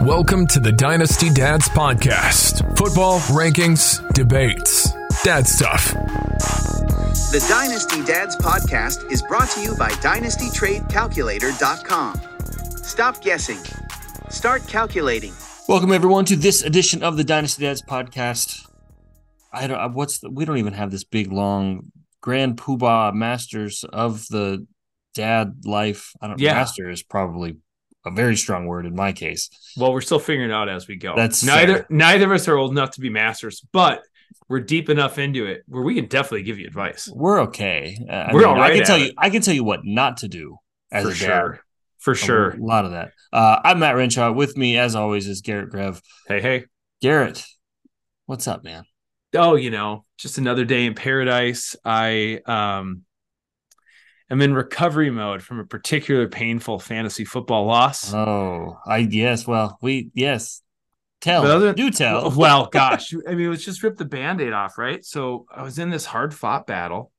Welcome to the Dynasty Dads Podcast. Football, rankings, debates, dad stuff. The Dynasty Dads podcast is brought to you by DynastyTradeCalculator.com. Stop guessing. Start calculating. Welcome everyone to this edition of the Dynasty Dads podcast. I don't. Uh, what's the, we don't even have this big long grand poobah masters of the dad life. I don't. Yeah. Master is probably a very strong word in my case. Well, we're still figuring it out as we go. That's neither fair. neither of us are old enough to be masters, but we're deep enough into it where we can definitely give you advice. We're okay. Uh, I We're all I can tell it. you. I can tell you what not to do as for a dad. For sure. A lot of that. Uh, I'm Matt Renshaw. With me, as always, is Garret Grev. Hey, hey. Garret, what's up, man? Oh, you know, just another day in paradise. I um am in recovery mode from a particular painful fantasy football loss. Oh, I yes. Well, we yes. Tell. Other- do tell. Well, gosh, I mean, let's just rip the band-aid off, right? So I was in this hard fought battle,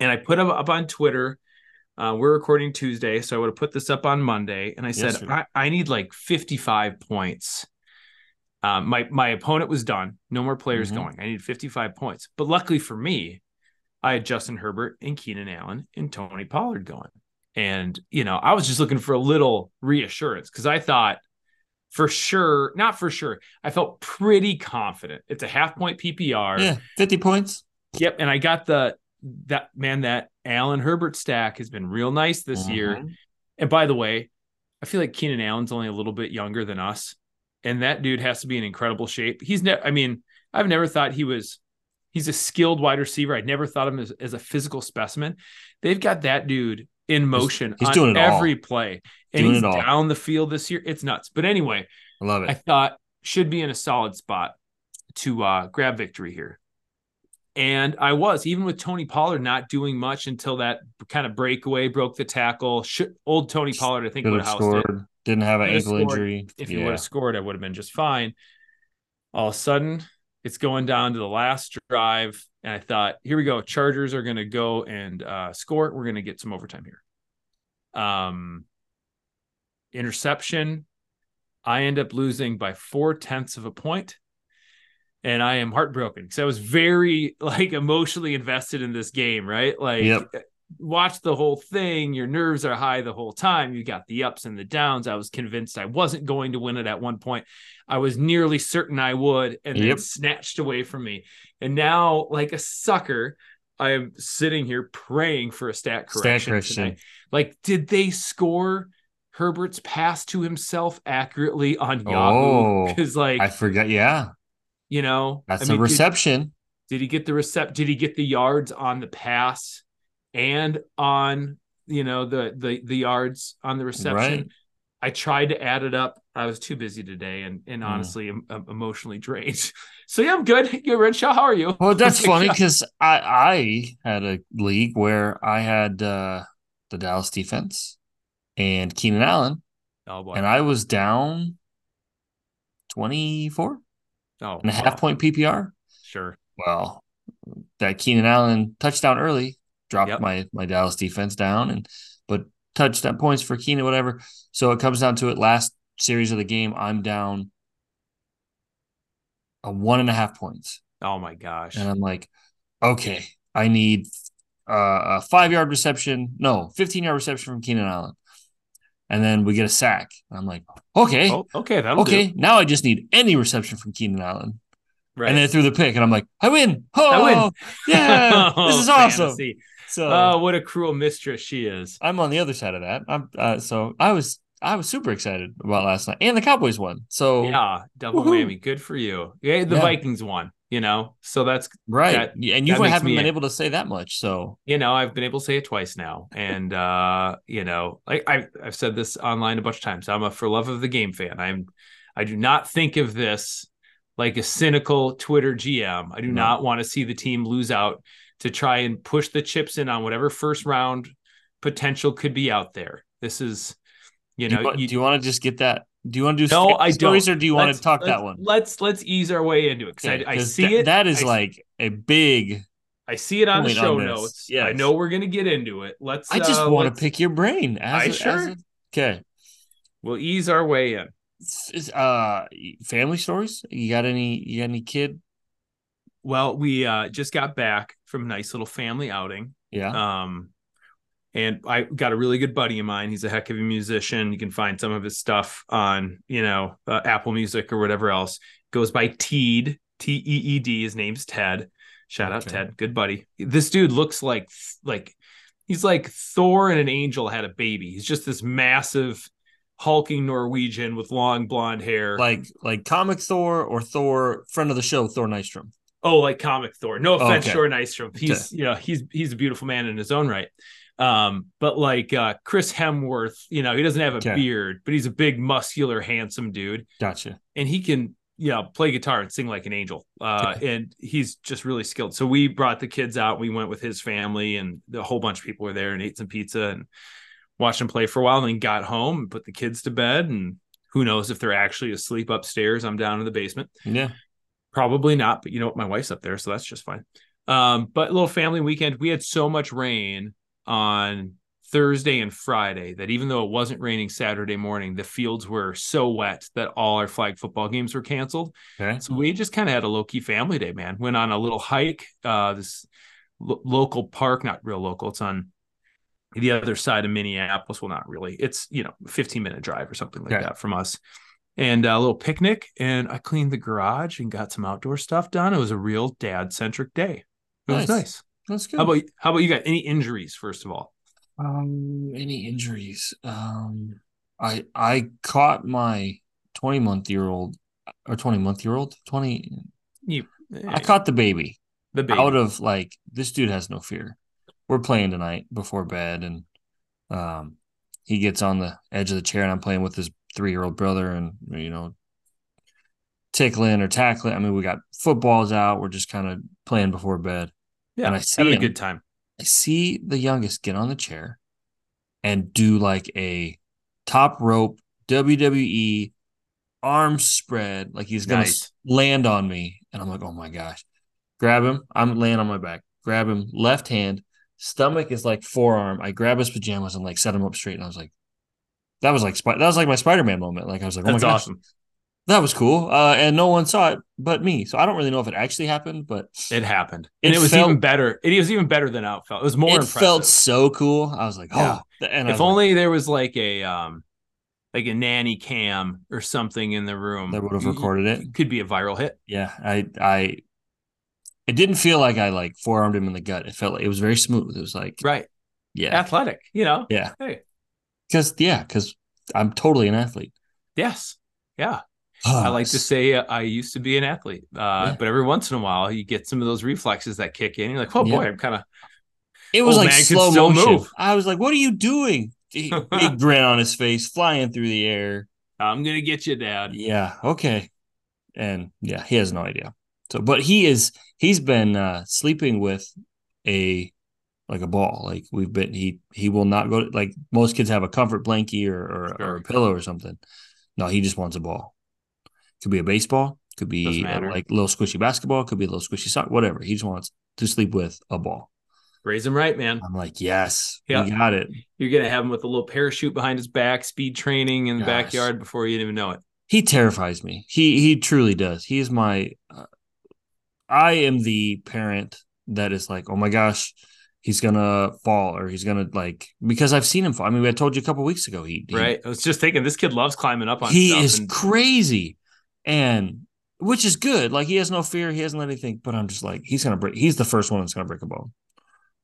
and I put up, up on Twitter. Uh, we're recording Tuesday, so I would have put this up on Monday, and I said Yes. I, I need like 55 points. Um, my my opponent was done, no more players Mhm. going. I need 55 points, but luckily for me, I had Justin Herbert and Keenan Allen and Tony Pollard going, and you know I was just looking for a little reassurance because I thought for sure, not for sure. I felt pretty confident. It's a half point PPR. Yeah, fifty points. Yep. And I got the that man, that Allen Herbert stack has been real nice this year. Mhm. And by the way, I feel like Keenan Allen's only a little bit younger than us. And that dude has to be in incredible shape. He's never, I mean, I've never thought he was, he's a skilled wide receiver. I'd never thought of him as, as a physical specimen. They've got that dude in motion he's on doing it all. every play. And Doing he's down the field this year. It's nuts. But anyway, I love it. I thought should be in a solid spot to uh, grab victory here. And I was, even with Tony Pollard not doing much until that kind of breakaway broke the tackle. Should, old Tony Pollard, I think, would have it. scored. Didn't have an ankle injury. If he would have scored, I would have been just fine. All of a sudden, it's going down to the last drive. And I thought, here we go. Chargers are going to go and uh, score. We're going to get some overtime here. Um, interception. I end up losing by four tenths of a point, and I am heartbroken because I was very like emotionally invested in this game. Right, like Yep. Watch the whole thing. Your nerves are high the whole time. You got the ups and the downs. I was convinced I wasn't going to win it at one point. I was nearly certain I would, and then snatched away from me. And now, like a sucker, I am sitting here praying for a stat Stat correction. correction. tonight. Like, did they score Herbert's pass to himself accurately on Yahoo? Oh, Because, like, I forget. Yeah, you know, that's I a mean, did- reception. did he get the recept? Did he get the yards on the pass and on you know the the the yards on the reception? Right. I tried to add it up. I was too busy today and and Mm. honestly em- em- emotionally drained. So yeah, I'm good. You're Renshaw. How are you? Well, that's funny because I I had a league where I had uh, the Dallas defense and Keenan Allen, Oh boy. and I was down twenty four. Oh, and twenty four oh, and a half wow. point PPR. Sure. Well, that Keenan Allen touchdown early dropped Yep. my my Dallas defense down, and but touchdown points for Keenan, whatever. So it comes down to it. Last series of the game, I'm down a one and a half points, Oh my gosh. and I'm like, okay, I need uh, a five yard reception, no, fifteen yard reception from Keenan Allen, and then we get a sack. I'm like, okay, Oh, okay, that'll okay, do. now I just need any reception from Keenan Allen. Right. And then threw the pick, and I'm like, I win. Oh, I win. Yeah, this is awesome. Fantasy. So Oh, what a cruel mistress she is. I'm on the other side of that. I'm uh, so I was I was super excited about last night, and the Cowboys won. So Yeah, double Woohoo. whammy. Good for you. Yeah, the Yeah. Vikings won. You know, so that's right, That- and you haven't been able to say that much. So you know i've been able to say it twice now and uh you know like I, i've said this online a bunch of times i'm a for love of the game fan i'm i do not think of this like a cynical twitter gm i do No. not want to see the team lose out to try and push the chips in on whatever first round potential could be out there this is you do know you, want- you- do you want to just get that? Do you want to do no i stories, don't or do you want Let's- to talk that one? let's let's ease our way into it because Okay, I, I see tha- it That is I- like a big. I see it on the show on notes. Yes. I know we're gonna get into it. Let's. I just uh, want to pick your brain. As I a- sure- a- okay. We'll ease our way in. uh family stories? You got any you got any kid? Well, we uh, just got back from a nice little family outing. Yeah. Um, and I got a really good buddy of mine. He's a heck of a musician. You can find some of his stuff on, you know, uh, Apple Music or whatever else. Goes by Teed, T E E D. His name's Ted. Shout out Ted, good buddy. This dude looks like like he's like Thor and an angel had a baby. He's just this massive hulking Norwegian with long blonde hair. like like comic Thor or Thor friend of the show Thor Nystrom. Oh, like comic Thor. No offense, Okay. Thor Nystrom. He's you know he's he's a beautiful man in his own right. Um, but like uh Chris Hemsworth, you know, he doesn't have a Okay. beard, but he's a big, muscular, handsome dude, Gotcha. and he can you know play guitar and sing like an angel. Uh, and he's just really skilled. So we brought the kids out. We went with his family, and a whole bunch of people were there, and ate some pizza and watched him play for a while. And then got home and put the kids to bed, and who knows if they're actually asleep upstairs? I'm down in the basement. Yeah. Probably not, but you know what? My wife's up there, so that's just fine. Um, but little family weekend. We had so much rain on Thursday and Friday that even though it wasn't raining Saturday morning, the fields were so wet that all our flag football games were canceled. Okay. So we just kind of had a low key family day, man. Went on a little hike. Uh, this lo- local park, not real local. It's on the other side of Minneapolis. Well, not really. It's you know, 15 minute drive or something like Okay. that from us. And a little picnic, and I cleaned the garage and got some outdoor stuff done. It was a real dad centric day. It was Nice. nice. That's good. How about how about you got any injuries first of all? um any injuries? Um I I caught my 20 month year old or 20 month year old 20 You, I caught the baby the baby. out of like this dude has no fear. We're playing tonight before bed and um he gets on the edge of the chair and I'm playing with his three year old brother and you know tickling or tackling. I mean, we got footballs out. We're just kind of playing before bed. yeah, and I see having a good time. I see the youngest get on the chair and do like a top rope WWE arm spread, like he's gonna Nice. land on me. And I'm like, oh my gosh. Grab him. I'm laying on my back. Grab him, left hand, stomach is like forearm. I grab his pajamas and like set him up straight. And I was like, that was like that was like my Spider-Man moment. Like I was like, oh That's my gosh, awesome. that was cool. Uh, and no one saw it but me. So I don't really know if it actually happened, but It happened, It and it was felt- even better. It was even better than outfelt. It was more it impressive. felt so cool. I was like, oh, Yeah. and if was like, only there was like a um like a nanny cam or something in the room That would have recorded it. you- could be a viral hit yeah, I, I, it didn't feel like I like forearmed him in the gut. It felt like it was very smooth. It was like, right yeah, athletic you know yeah, hey because yeah, because I'm totally an athlete. yes yeah i like to say uh, i used to be an athlete uh Yeah. but every once in a while you get some of those reflexes that kick in you're like oh Yeah. boy i'm kind of it was like slow motion. move. I was like, what are you doing? Big grin on his face, flying through the air. i'm gonna get you dad Yeah, okay, and yeah, he has no idea. So, but he is he's been uh sleeping with a like a ball. Like we've been he he will not go to, like most kids have a comfort blankie or or, or a pillow or something. No, he just wants a ball. Could be a baseball, could be a, like little squishy basketball, could be a little squishy sock, whatever. He just wants to sleep with a ball. raise him right man I'm like, yes, Yeah. we got it. you're gonna have him with a little parachute behind his back speed training in the Gosh. backyard before you even know it he terrifies me. He he truly does. He is my. Uh, I am the parent that is like, oh my gosh, he's gonna fall or he's gonna like because I've seen him fall. I mean, I told you a couple weeks ago. He, he right i was just thinking this kid loves climbing up on he is and crazy, and which is good. Like he has no fear. He hasn't let anything. But I'm just like, he's gonna break. He's the first one that's gonna break a bone.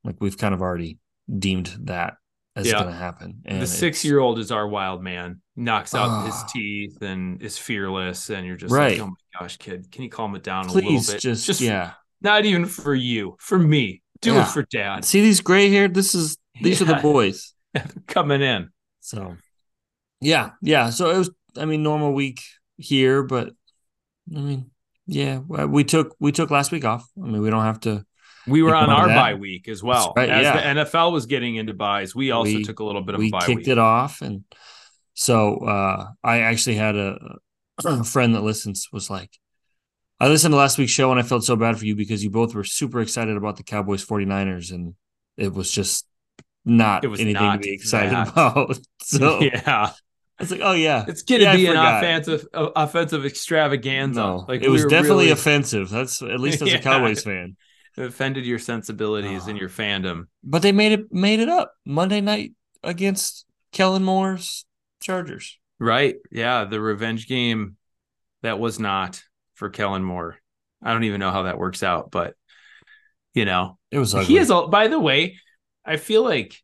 Like we've kind of already deemed that as Yeah. gonna happen. And the six year old is our wild man knocks out his Ah. teeth and is fearless and you're just Right. like oh my gosh kid can you calm it down a little bit just, just yeah. not even for you for me do Yeah. it for dad See these gray haired. This is these are the boys. coming in So, yeah, yeah. So it was. I mean, normal week here, but I mean, yeah, we took we took last week off. I mean, we don't have to. we were on our that. bye week as well right, as yeah. the nfl was getting into byes we also We- took a little bit of we kicked week it off, and so uh I actually had a, a friend that listens was like, I listened to last week's show and I felt so bad for you because you both were super excited about the Cowboys 49ers, and it was just not It was anything not to be excited that. about. So yeah It's like, oh yeah, It's gonna Yeah, be an offensive uh, offensive extravaganza. No, like it was we definitely really offensive. That's at least as Yeah. a Cowboys fan. it offended your sensibilities and Oh. your fandom. But they made it made it up Monday night against Kellen Moore's Chargers. Right. Yeah. The revenge game that was not for Kellen Moore. I don't even know how that works out, but you know, It was ugly. he is all by the way, I feel like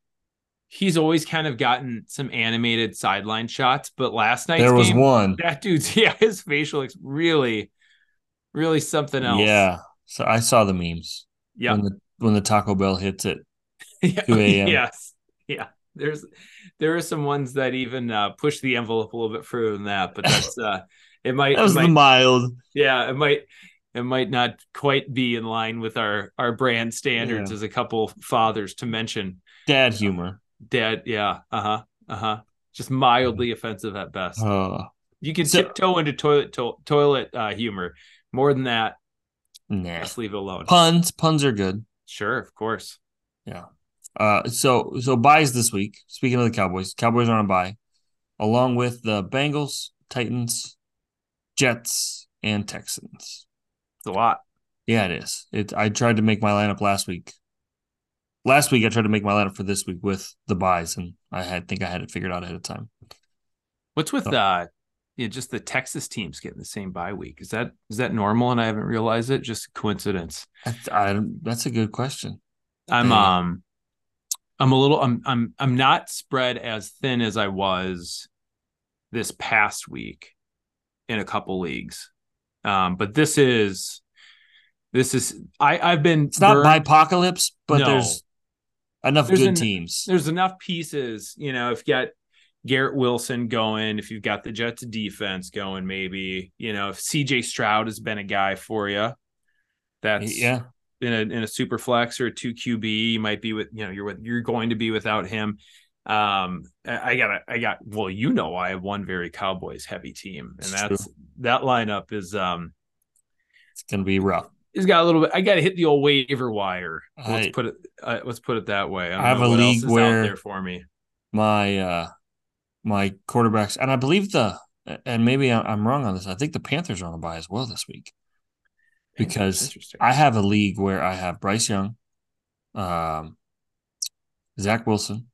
he's always kind of gotten some animated sideline shots, but last night there was game, one. that dude's yeah, his facial looks really, really something else. Yeah. So I saw the memes Yeah. when the when the Taco Bell hits it. Yeah, 2 a.m.. Yes. Yeah. There's there are some ones that even uh, push the envelope a little bit further than that, but that's uh it might, That was it the mild. yeah, it might it might not quite be in line with our our brand standards Yeah. as a couple fathers to mention. Dad humor. Dad, yeah, uh-huh. Uh-huh. Just mildly offensive at best. Uh, You can So- tiptoe into toilet to- toilet uh, humor. More than that, nah. just leave it alone. Puns. Puns are good. Sure, of course. Yeah. Uh, so so byes this week. Speaking of the Cowboys, Cowboys are on a bye, along with the Bengals, Titans, Jets, and Texans. It's a lot. Yeah, it is. It. I tried to make my lineup last week. Last week, I tried to make my lineup for this week with the byes, and I had think I had it figured out ahead of time. What's with Oh. uh yeah, just the Texas teams getting the same bye week? Is that is that normal and I haven't realized it? Just coincidence. That's, I, that's a good question. I'm Yeah. um I'm a little I'm I'm I'm not spread as thin as I was this past week in a couple leagues. Um but this is this is I I've been It's not burned- apocalypse, but No. there's enough There's good an- teams. there's enough pieces, you know, if you got Garrett Wilson going, if you've got the Jets defense going, maybe, you know, if CJ Stroud has been a guy for you, that's Yeah, in a in a super flex or a two QB, you might be with, you know, you're with you're going to be without him. Um, I got i got well, you know, I have one very Cowboys heavy team, and It's that's that lineup is um it's gonna be rough. he's got a little bit. I got to hit the old waiver wire. Let's put it. Uh, let's put it that way. I, I have a league where- out there for me. my uh my quarterbacks and I believe the and maybe I'm wrong on this. I think the Panthers are on a bye as well this week because I have a league where I have Bryce Young, um, Zach Wilson,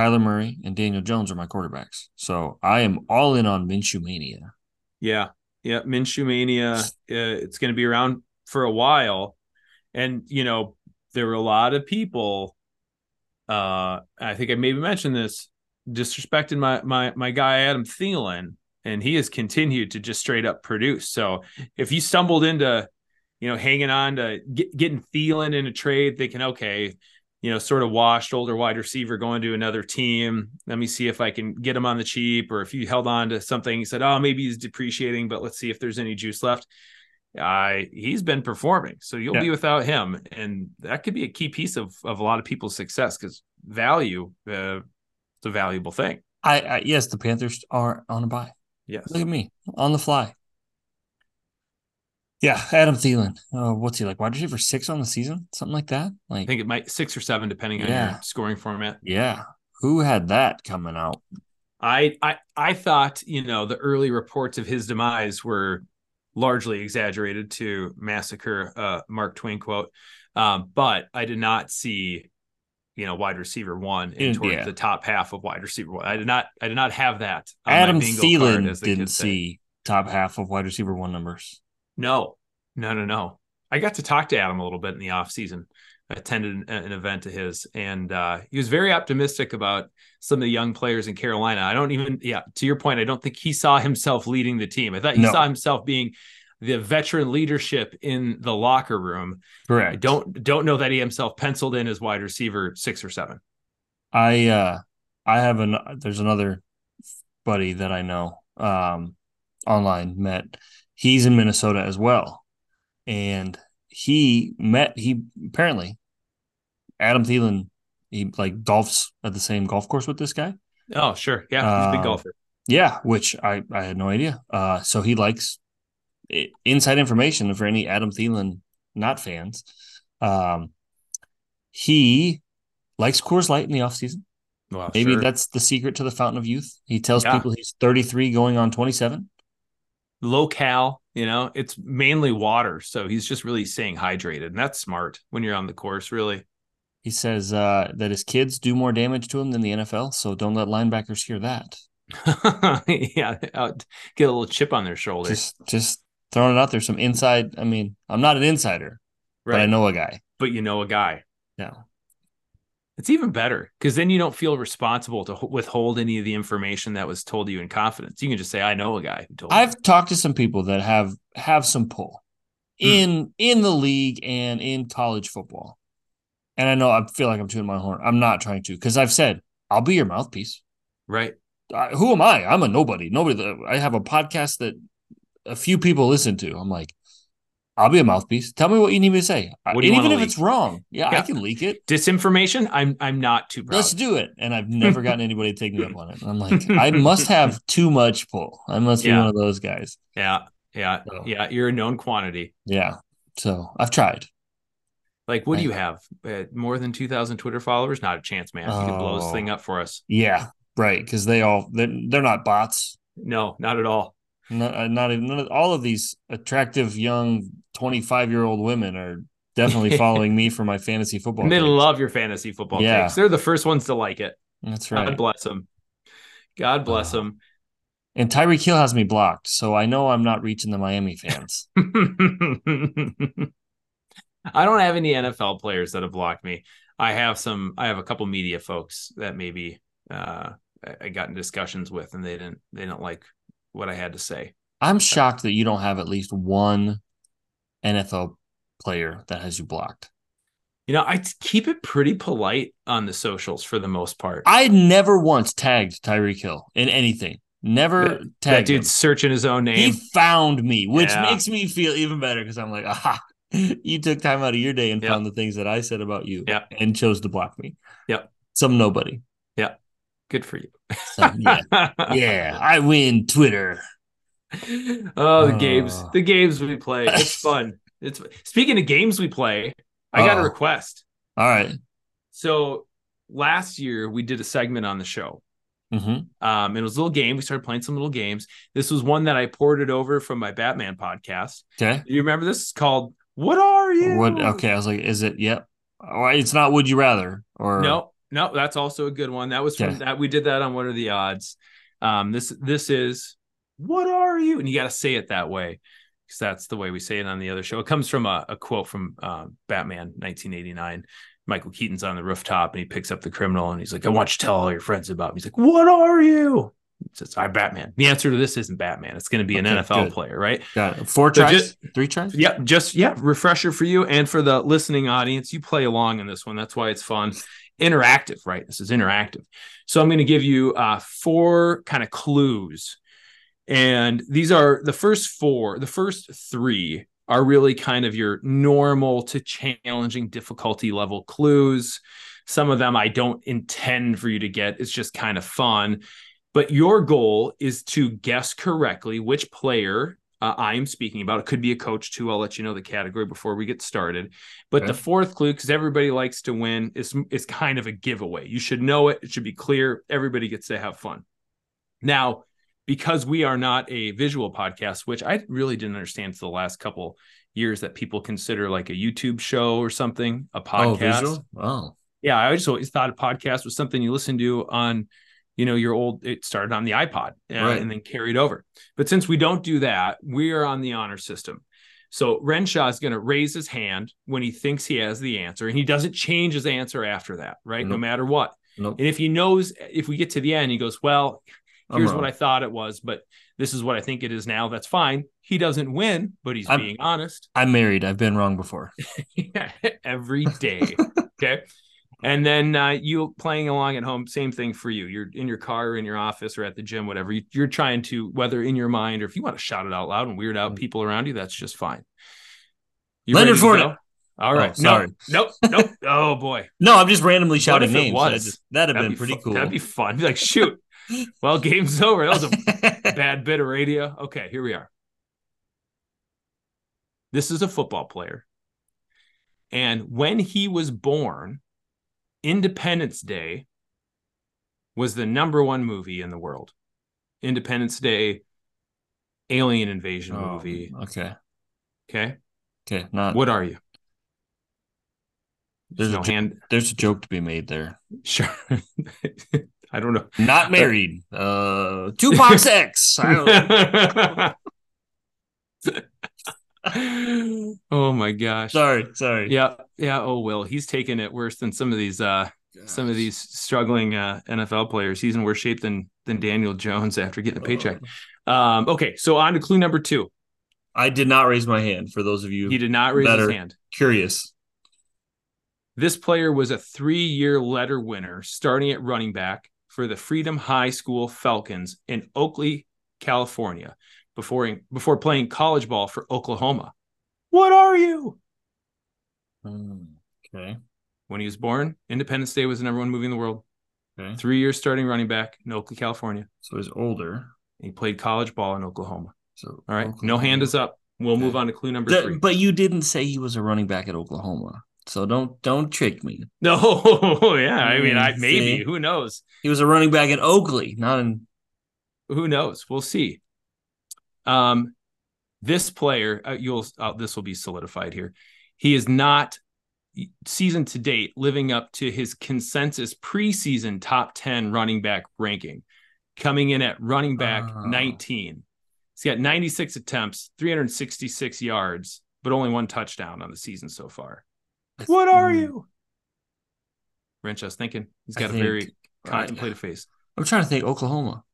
Kyler Murray, and Daniel Jones are my quarterbacks. So I am all in on Minshew mania. Yeah, yeah. Minshew mania. Uh, it's going to be around for a while, and you know there were a lot of people. Uh, I think I maybe mentioned this disrespected my my my guy Adam Thielen, and he has continued to just straight up produce. So if you stumbled into, you know, hanging on to get, getting Thielen in a trade, thinking okay. You know, sort of washed older wide receiver going to another team. Let me see if I can get him on the cheap, or if you held on to something, you said, "Oh, maybe he's depreciating, but let's see if there's any juice left." I he's been performing, so you'll Yeah. be without him, and that could be a key piece of of a lot of people's success because value, uh, it's a valuable thing. I, I yes, the Panthers are on a bye. Yes, Look at me on the fly. Yeah, Adam Thielen. Uh, what's he like? Wide receiver six on the season, something like that. Like, I think it might six or seven depending on your scoring format. yeah, who had that coming out? I I I thought you know the early reports of his demise were largely exaggerated to massacre uh, Mark Twain quote, um, but I did not see you know wide receiver one in Yeah. the top half of wide receiver one. I did not I did not have that. Adam Thielen didn't say. see top half of wide receiver one numbers. No, no, no, no. I got to talk to Adam a little bit in the off season. I attended an, an event of his, and uh, he was very optimistic about some of the young players in Carolina. I don't even, yeah, to your point, I don't think he saw himself leading the team. I thought he No. saw himself being the veteran leadership in the locker room. Correct. I don't don't know that he himself penciled in as wide receiver six or seven. I uh I have an there's another buddy that I know um online met. He's in Minnesota as well. And he met he apparently Adam Thielen he like golfs at the same golf course with this guy. Oh, sure, yeah, he's a big Uh, golfer. Yeah, which I I had no idea. Uh so he likes inside information for any Adam Thielen not fans. Um he likes Coors Light in the offseason. Well, Maybe sure. that's the secret to the fountain of youth. He tells Yeah. people he's 33 going on 27. Low cal, you know, it's mainly water. So he's just really staying hydrated. And that's smart when you're on the course, really. He says uh, that his kids do more damage to him than the NFL, so don't let linebackers hear that. yeah. out- Get a little chip on their shoulder. Just just throwing it out there. Some inside. I mean, I'm not an insider, but I know a guy. but you know a guy. Yeah. It's even better because then you don't feel responsible to withhold any of the information that was told to you in confidence. You can just say, "I know a guy who told." I've talked to some people that have have some pull Hmm. in in the league and in college football. And I know I feel like I'm tooting my horn. I'm not trying to because I've said I'll be your mouthpiece. right. I, who am I? I'm a nobody. Nobody. I have a podcast that a few people listen to. I'm like, I'll be a mouthpiece. Tell me what you need me to say. What do you even if it's wrong, yeah, I can leak it. Disinformation. I'm I'm not too proud. Let's do it. And I've never gotten anybody to take me up on it. I'm like, I must have too much pull. I must be one of those guys. yeah, yeah, So- yeah. You're a known quantity. Yeah. So I've tried. Like, what do you have? Uh, more than two thousand Twitter followers? Not a chance, man. You can blow this Oh. thing up for us. Yeah. Right. Because they all they're, they're not bots. No, not at all. Not, uh, not even all of these attractive young 25 year old women are definitely following me for my fantasy football. And they love your fantasy football Yeah. takes. They're the first ones to like it. That's right. God bless them. God bless Oh. them. And Tyreek Hill has me blocked, so I know I'm not reaching the Miami fans. I don't have any NFL players that have blocked me. I have some. I have a couple media folks that maybe uh, I- I got in discussions with, and they didn't. They didn't like what I had to say. I'm shocked that you don't have at least one NFL player that has you blocked. You know, I keep it pretty polite on the socials for the most part. I never once tagged Tyreek Hill in anything. Never that tagged him. dude's searching his own name. He found me, which Yeah. makes me feel even better because I'm like, aha, you took time out of your day and Yep. found the things that I said about you Yep. and chose to block me. Yep. Some nobody. Yep. Good for you. So, yeah. yeah. I win Twitter. Oh, the games, Oh. the games we play. It's fun. It's speaking of games we play. I got a Oh. request. All right. So last year we did a segment on the show. Mm-hmm. Um, it was a little game. We started playing some little games. This was one that I ported over from my Batman podcast. Okay. You remember this? It's called "What Are You?" What? Okay. I was like, is it? Yep. Oh, it's not. Would you rather? Or No, no, that's also a good one. That was from Okay. that. We did that on What Are the Odds? Um, this this is what are you? And you got to say it that way because that's the way we say it on the other show. It comes from a, a quote from uh, Batman 1989. Michael Keaton's on the rooftop and he picks up the criminal and he's like, "I want you to tell all your friends about me." He's like, "What are you?" He says, "I'm Batman." The answer to this isn't Batman. It's going to be an Okay, NFL good. player, right? Got it. Four So tries. just- Three tries. Yep, just yeah, refresher for you and for the listening audience. You play along in this one. That's why it's fun. Interactive, right? This is interactive. So I'm going to give you uh four kind of clues. And these are the first four, the first three are really kind of your normal to challenging difficulty level clues. Some of them I don't intend for you to get. It's just kind of fun. But your goal is to guess correctly which player uh, I am speaking about. It could be a coach too. I'll let you know the category before we get started. But Okay. the fourth clue, because everybody likes to win, is is kind of a giveaway. You should know it. It should be clear. Everybody gets to have fun. Now, because we are not a visual podcast, which I really didn't understand for the last couple years that people consider like a YouTube show or something, a Oh, podcast. Oh. yeah, I just always thought a podcast was something you listen to on, you know, your old. It started on the iPod and, Right. and then carried over. But since we don't do that, we are on the honor system. So Renshaw is going to raise his hand when he thinks he has the answer, and he doesn't change his answer after that, right? No matter what. Nope. And if he knows, if we get to the end, he goes, "Well, here's what I thought it was, but this is what I think it is now." That's fine. He doesn't win, but he's I'm- being honest. I'm married. I've been wrong before. every day. okay. And then uh, you playing along at home, same thing for you. You're in your car, in your office, or at the gym, whatever. You, you're trying to, whether in your mind or if you want to shout it out loud and weird out people around you, that's just fine. You Leonard Fournette. All right. Oh, sorry. No, nope, nope. oh boy. No, I'm just randomly shouting names. was? I just- that'd have That'd been be pretty fu- cool. That'd be fun. Be like, shoot. Well, game's over. That was a bad bit of radio. Okay, here we are. This is a football player. And when he was born, Independence Day, was the number one movie in the world. Independence Day, alien invasion Oh, movie. Okay. Okay. Okay. Not What are you? there's no a hand. there's a joke to be made there. Sure. I don't know. Not married. Uh Tupac X. I don't- oh my gosh. sorry, sorry. Yeah. Yeah. Oh, Will. He's taking it worse than some of these uh some of these struggling uh NFL players. He's in worse shape than than Daniel Jones after getting a paycheck. Um, okay, so on to clue number two. I did not raise my hand for those of you He did not raise his hand. curious. This player was a three-year letter winner starting at running back for the Freedom High School Falcons in Oakley, California, before before playing college ball for Oklahoma. What are you? Hmm, Okay. When he was born, Independence Day was the number one movie in the world. Okay. Three years starting running back in Oakley, California. So he's older. He played college ball in Oklahoma. So All right. No hand is up. We'll Okay. move on to clue number Th- three. But you didn't say he was a running back at Oklahoma. So don't don't trick me. No, yeah. I mean, I Mm, maybe. see? Who knows? He was a running back in Oakley, not in Who knows? We'll see. Um, this player, uh, you'll uh, this will be solidified here. He is not season to date living up to his consensus preseason top 10 running back ranking, coming in at running back Oh. 19. He's got 96 attempts, 366 yards, but only one touchdown on the season so far. What are Hmm. you? Renshaw's thinking. He's got a think- very contemplative face. I'm trying to think Oklahoma.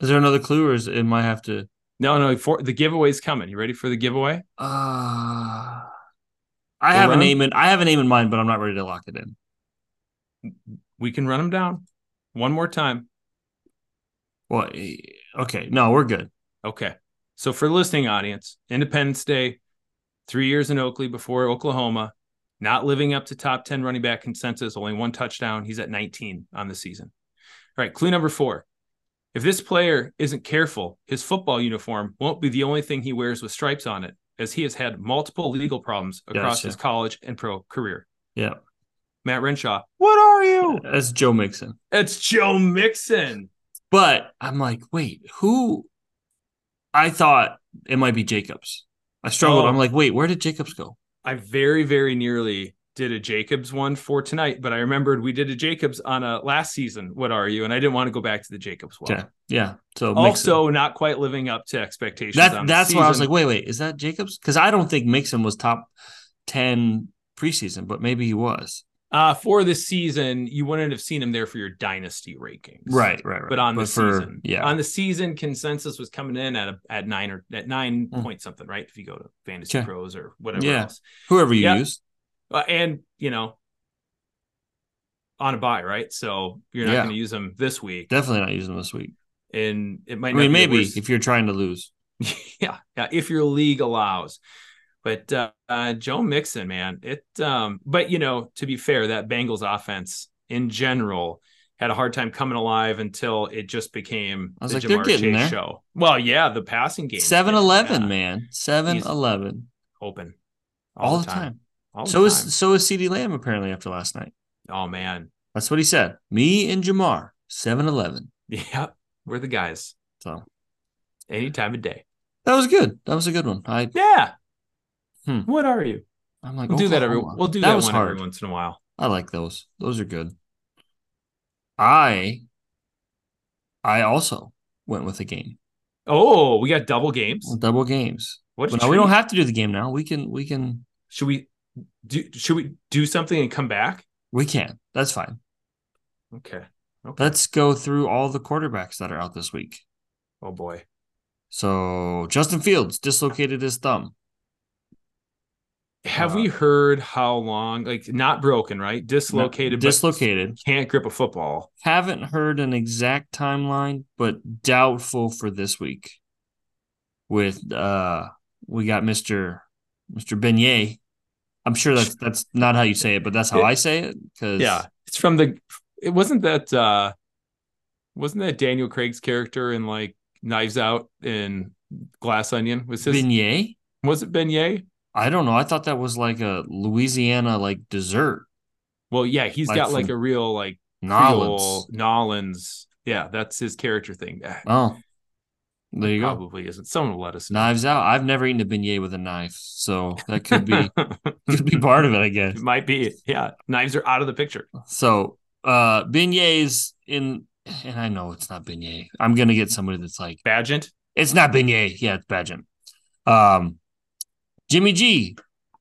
Is there another clue or is it might have to No, no, for the giveaway's coming. You ready for the giveaway? uh I have a name in I have a name in mind, but I'm not ready to lock it in. We can run them down one more time. Well, eh, okay, no, we're good. Okay. So for the listening audience, Independence Day, three years in Oakley before Oklahoma, not living up to top 10 running back consensus, only one touchdown. He's at 19 on the season. All right, clue number four. If this player isn't careful, his football uniform won't be the only thing he wears with stripes on it, as he has had multiple legal problems across Gotcha. his college and pro career. Yeah. Matt Renshaw, what are you? That's Joe Mixon. That's Joe Mixon. But I'm like, wait, who I thought it might be Jacobs. I struggled. Oh. I'm like, wait, where did Jacobs go? I very, very nearly did a Jacobs one for tonight, but I remembered we did a Jacobs on a last season. What are you? And I didn't want to go back to the Jacobs one. Okay. Yeah. So Mixon. Also, not quite living up to expectations. that that's why I was like, wait, wait, is that Jacobs? Because I don't think Mixon was top ten preseason, but maybe he was. Uh, for this season, you wouldn't have seen him there for your dynasty rankings, Right, right, right. But on the for- season, yeah, on the season, consensus was coming in at a, at nine or at nine Mm. point something, right? If you go to Fantasy Okay. Pros or whatever Yeah. else, whoever you yeah. use. uh, and you know, on a bye, right? So you're not Yeah. going to use them this week, Definitely not using him this week. and it might. I not mean, be maybe if you're trying to lose. yeah, yeah, if your league allows. But uh, uh, Joe Mixon, man, it. Um, but you know, to be fair, that Bengals offense in general had a hard time coming alive until it just became I was the like, they're getting Chase there. show. Well, yeah, the passing game, 7 11, man. 7 11. open All, the time. All the So time. is so is CeeDee Lamb apparently after last night. oh man, That's what he said. Me and Ja'Marr, 7 11. yeah, we're the guys. So Any time of day. that was good. That was a good one. I Yeah. Hmm. What are you? I'm like, We'll do that every. We'll do that that, was one hard. every once in a while. I like those. Those are good. I I also went with a game. Oh, we got double games. Double games. What? But now we don't have to do the game now. We can we can Should we do? Should we do something and come back? we can. That's fine. Okay. Okay. Let's go through all the quarterbacks that are out this week. oh boy. So Justin Fields dislocated his thumb. Have Uh, we heard how long? Like not broken, right? Dislocated. dislocated. Can't grip a football. Haven't heard an exact timeline, but doubtful for this week. With uh we got Mr. Mr. Beignet. I'm sure that's that's not how you say it, but that's how I say it. Cause Yeah, it's from the. It wasn't that. uh Wasn't that Daniel Craig's character in like Knives Out in Glass Onion? Was his? beignet. was it Beignet? I don't know. I thought that was like a Louisiana like dessert. Well, yeah, he's Like got like a real like Nolans. Nolans. Yeah, that's his character thing. Oh, there you go. Probably isn't. Someone will let us know. Knives out. I've never eaten a beignet with a knife, so that could be could be part of it, I guess. it might be. Yeah, knives are out of the picture. So uh beignets in and I know it's not beignet. I'm gonna get somebody that's like Badgent. it's not beignet. Yeah, it's Badgent. Um Jimmy G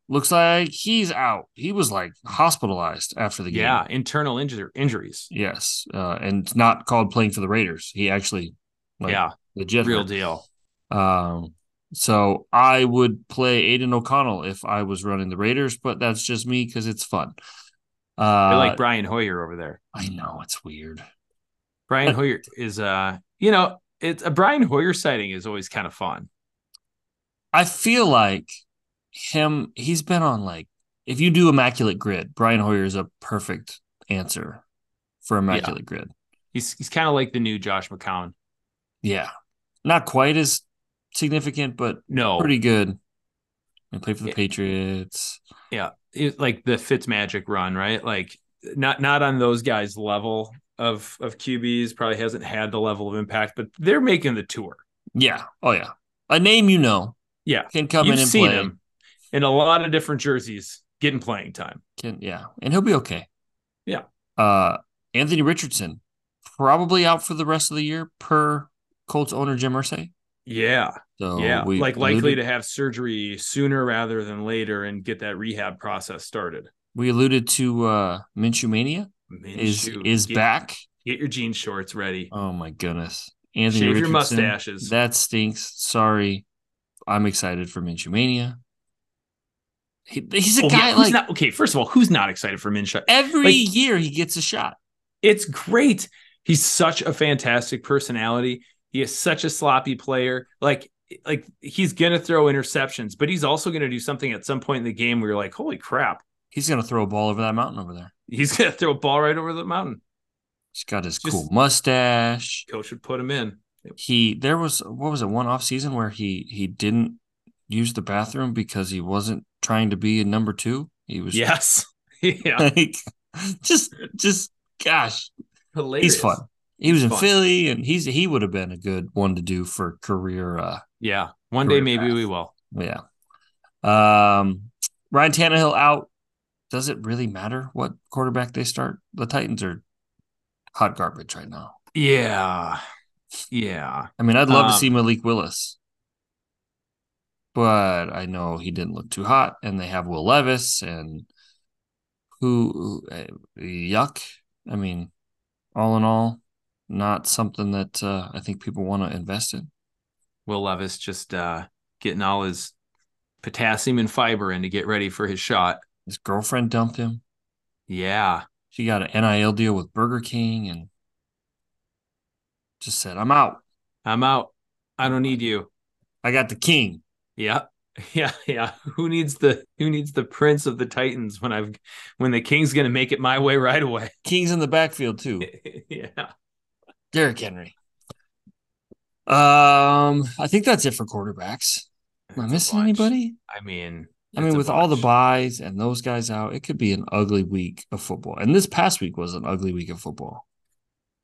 looks like he's out. He was like hospitalized after the game. Yeah, internal injur- injuries. Yes. Uh and not called playing for the Raiders. He actually like yeah, legit real hurt. deal. Um, so I would play Aidan O'Connell if I was running the Raiders, but that's just me because it's fun. Uh, I like Brian Hoyer over there. I know it's weird. Brian Hoyer is uh, you know, it's a Brian Hoyer sighting is always kind of fun. I feel like him. He's been on like if you do Immaculate Grid, Brian Hoyer is a perfect answer for Immaculate Grid. He's he's kind of like the new Josh McCown. Yeah, not quite as significant, but No, pretty good. And play for the Yeah. Patriots. yeah, it, like the Fitzmagic run, right? Like not not on those guys' level of of QBs. Probably hasn't had the level of impact, but they're making the tour. Yeah. Oh yeah. A name you know Yeah, can come you've in and play. him in a lot of different jerseys getting playing time. Can yeah, and he'll be okay. Yeah. Uh, Anthony Richardson probably out for the rest of the year per Colts owner Jim Irsay. Yeah, So yeah, like likely alluded, to have surgery sooner rather than later and get that rehab process started. we alluded to uh Minshew Mania is Minshew, is get, back. Get your jean shorts ready. Oh my goodness, Anthony Shave your Richardson, mustaches. That stinks. Sorry, I'm excited for Minshew Mania. He, he's a Oh, guy yeah, like not okay. First of all, who's not excited for Minshew? every like- year he gets a shot. It's great. He's such a fantastic personality. He is such a sloppy player. Like, like he's gonna throw interceptions, but he's also gonna do something at some point in the game where you're like, holy crap, He's gonna throw a ball over that mountain over there. he's gonna throw a ball right over the mountain. He's got his Just- cool mustache. Coach would put him in. he there was what was it one off season where he he didn't use the bathroom because he wasn't trying to be a number two he was Yes. yeah. like just just gosh Hilarious. he's fun he was in Fun. philly and he's he would have been a good one to do for career uh Yeah. One day maybe path. we will. yeah um ryan Tannehill out does it really matter what quarterback they start the titans are hot garbage right now Yeah. Yeah. I mean, I'd love to Um, see Malik Willis, but I know he didn't look too hot, and they have Will Levis and who, uh, yuck. I mean, all in all, not something that uh, I think people want to invest in. Will Levis just uh getting all his potassium and fiber in to get ready for his shot. His girlfriend dumped him. Yeah. She got an NIL deal with Burger King and just said, "I'm out. I'm out. I don't need you. I got the king." Yeah. Yeah, yeah. Who needs the who needs the prince of the Titans when I've when the king's gonna make it my way right away? King's in the backfield too. yeah. Derrick Henry. Um, I think that's it for quarterbacks. Am I missing anybody? I mean, I mean, with all the byes and those guys out, it could be an ugly week of football. And this past week was an ugly week of football.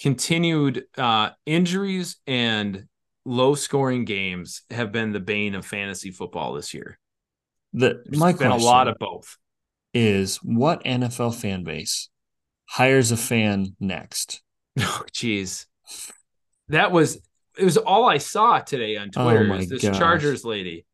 continued uh injuries and low scoring games have been the bane of fantasy football this year. The There's my been a lot of both. is what NFL fan base hires a fan next? Oh, jeez. That was it was all I saw today on Oh Twitter. my is this gosh. Chargers lady.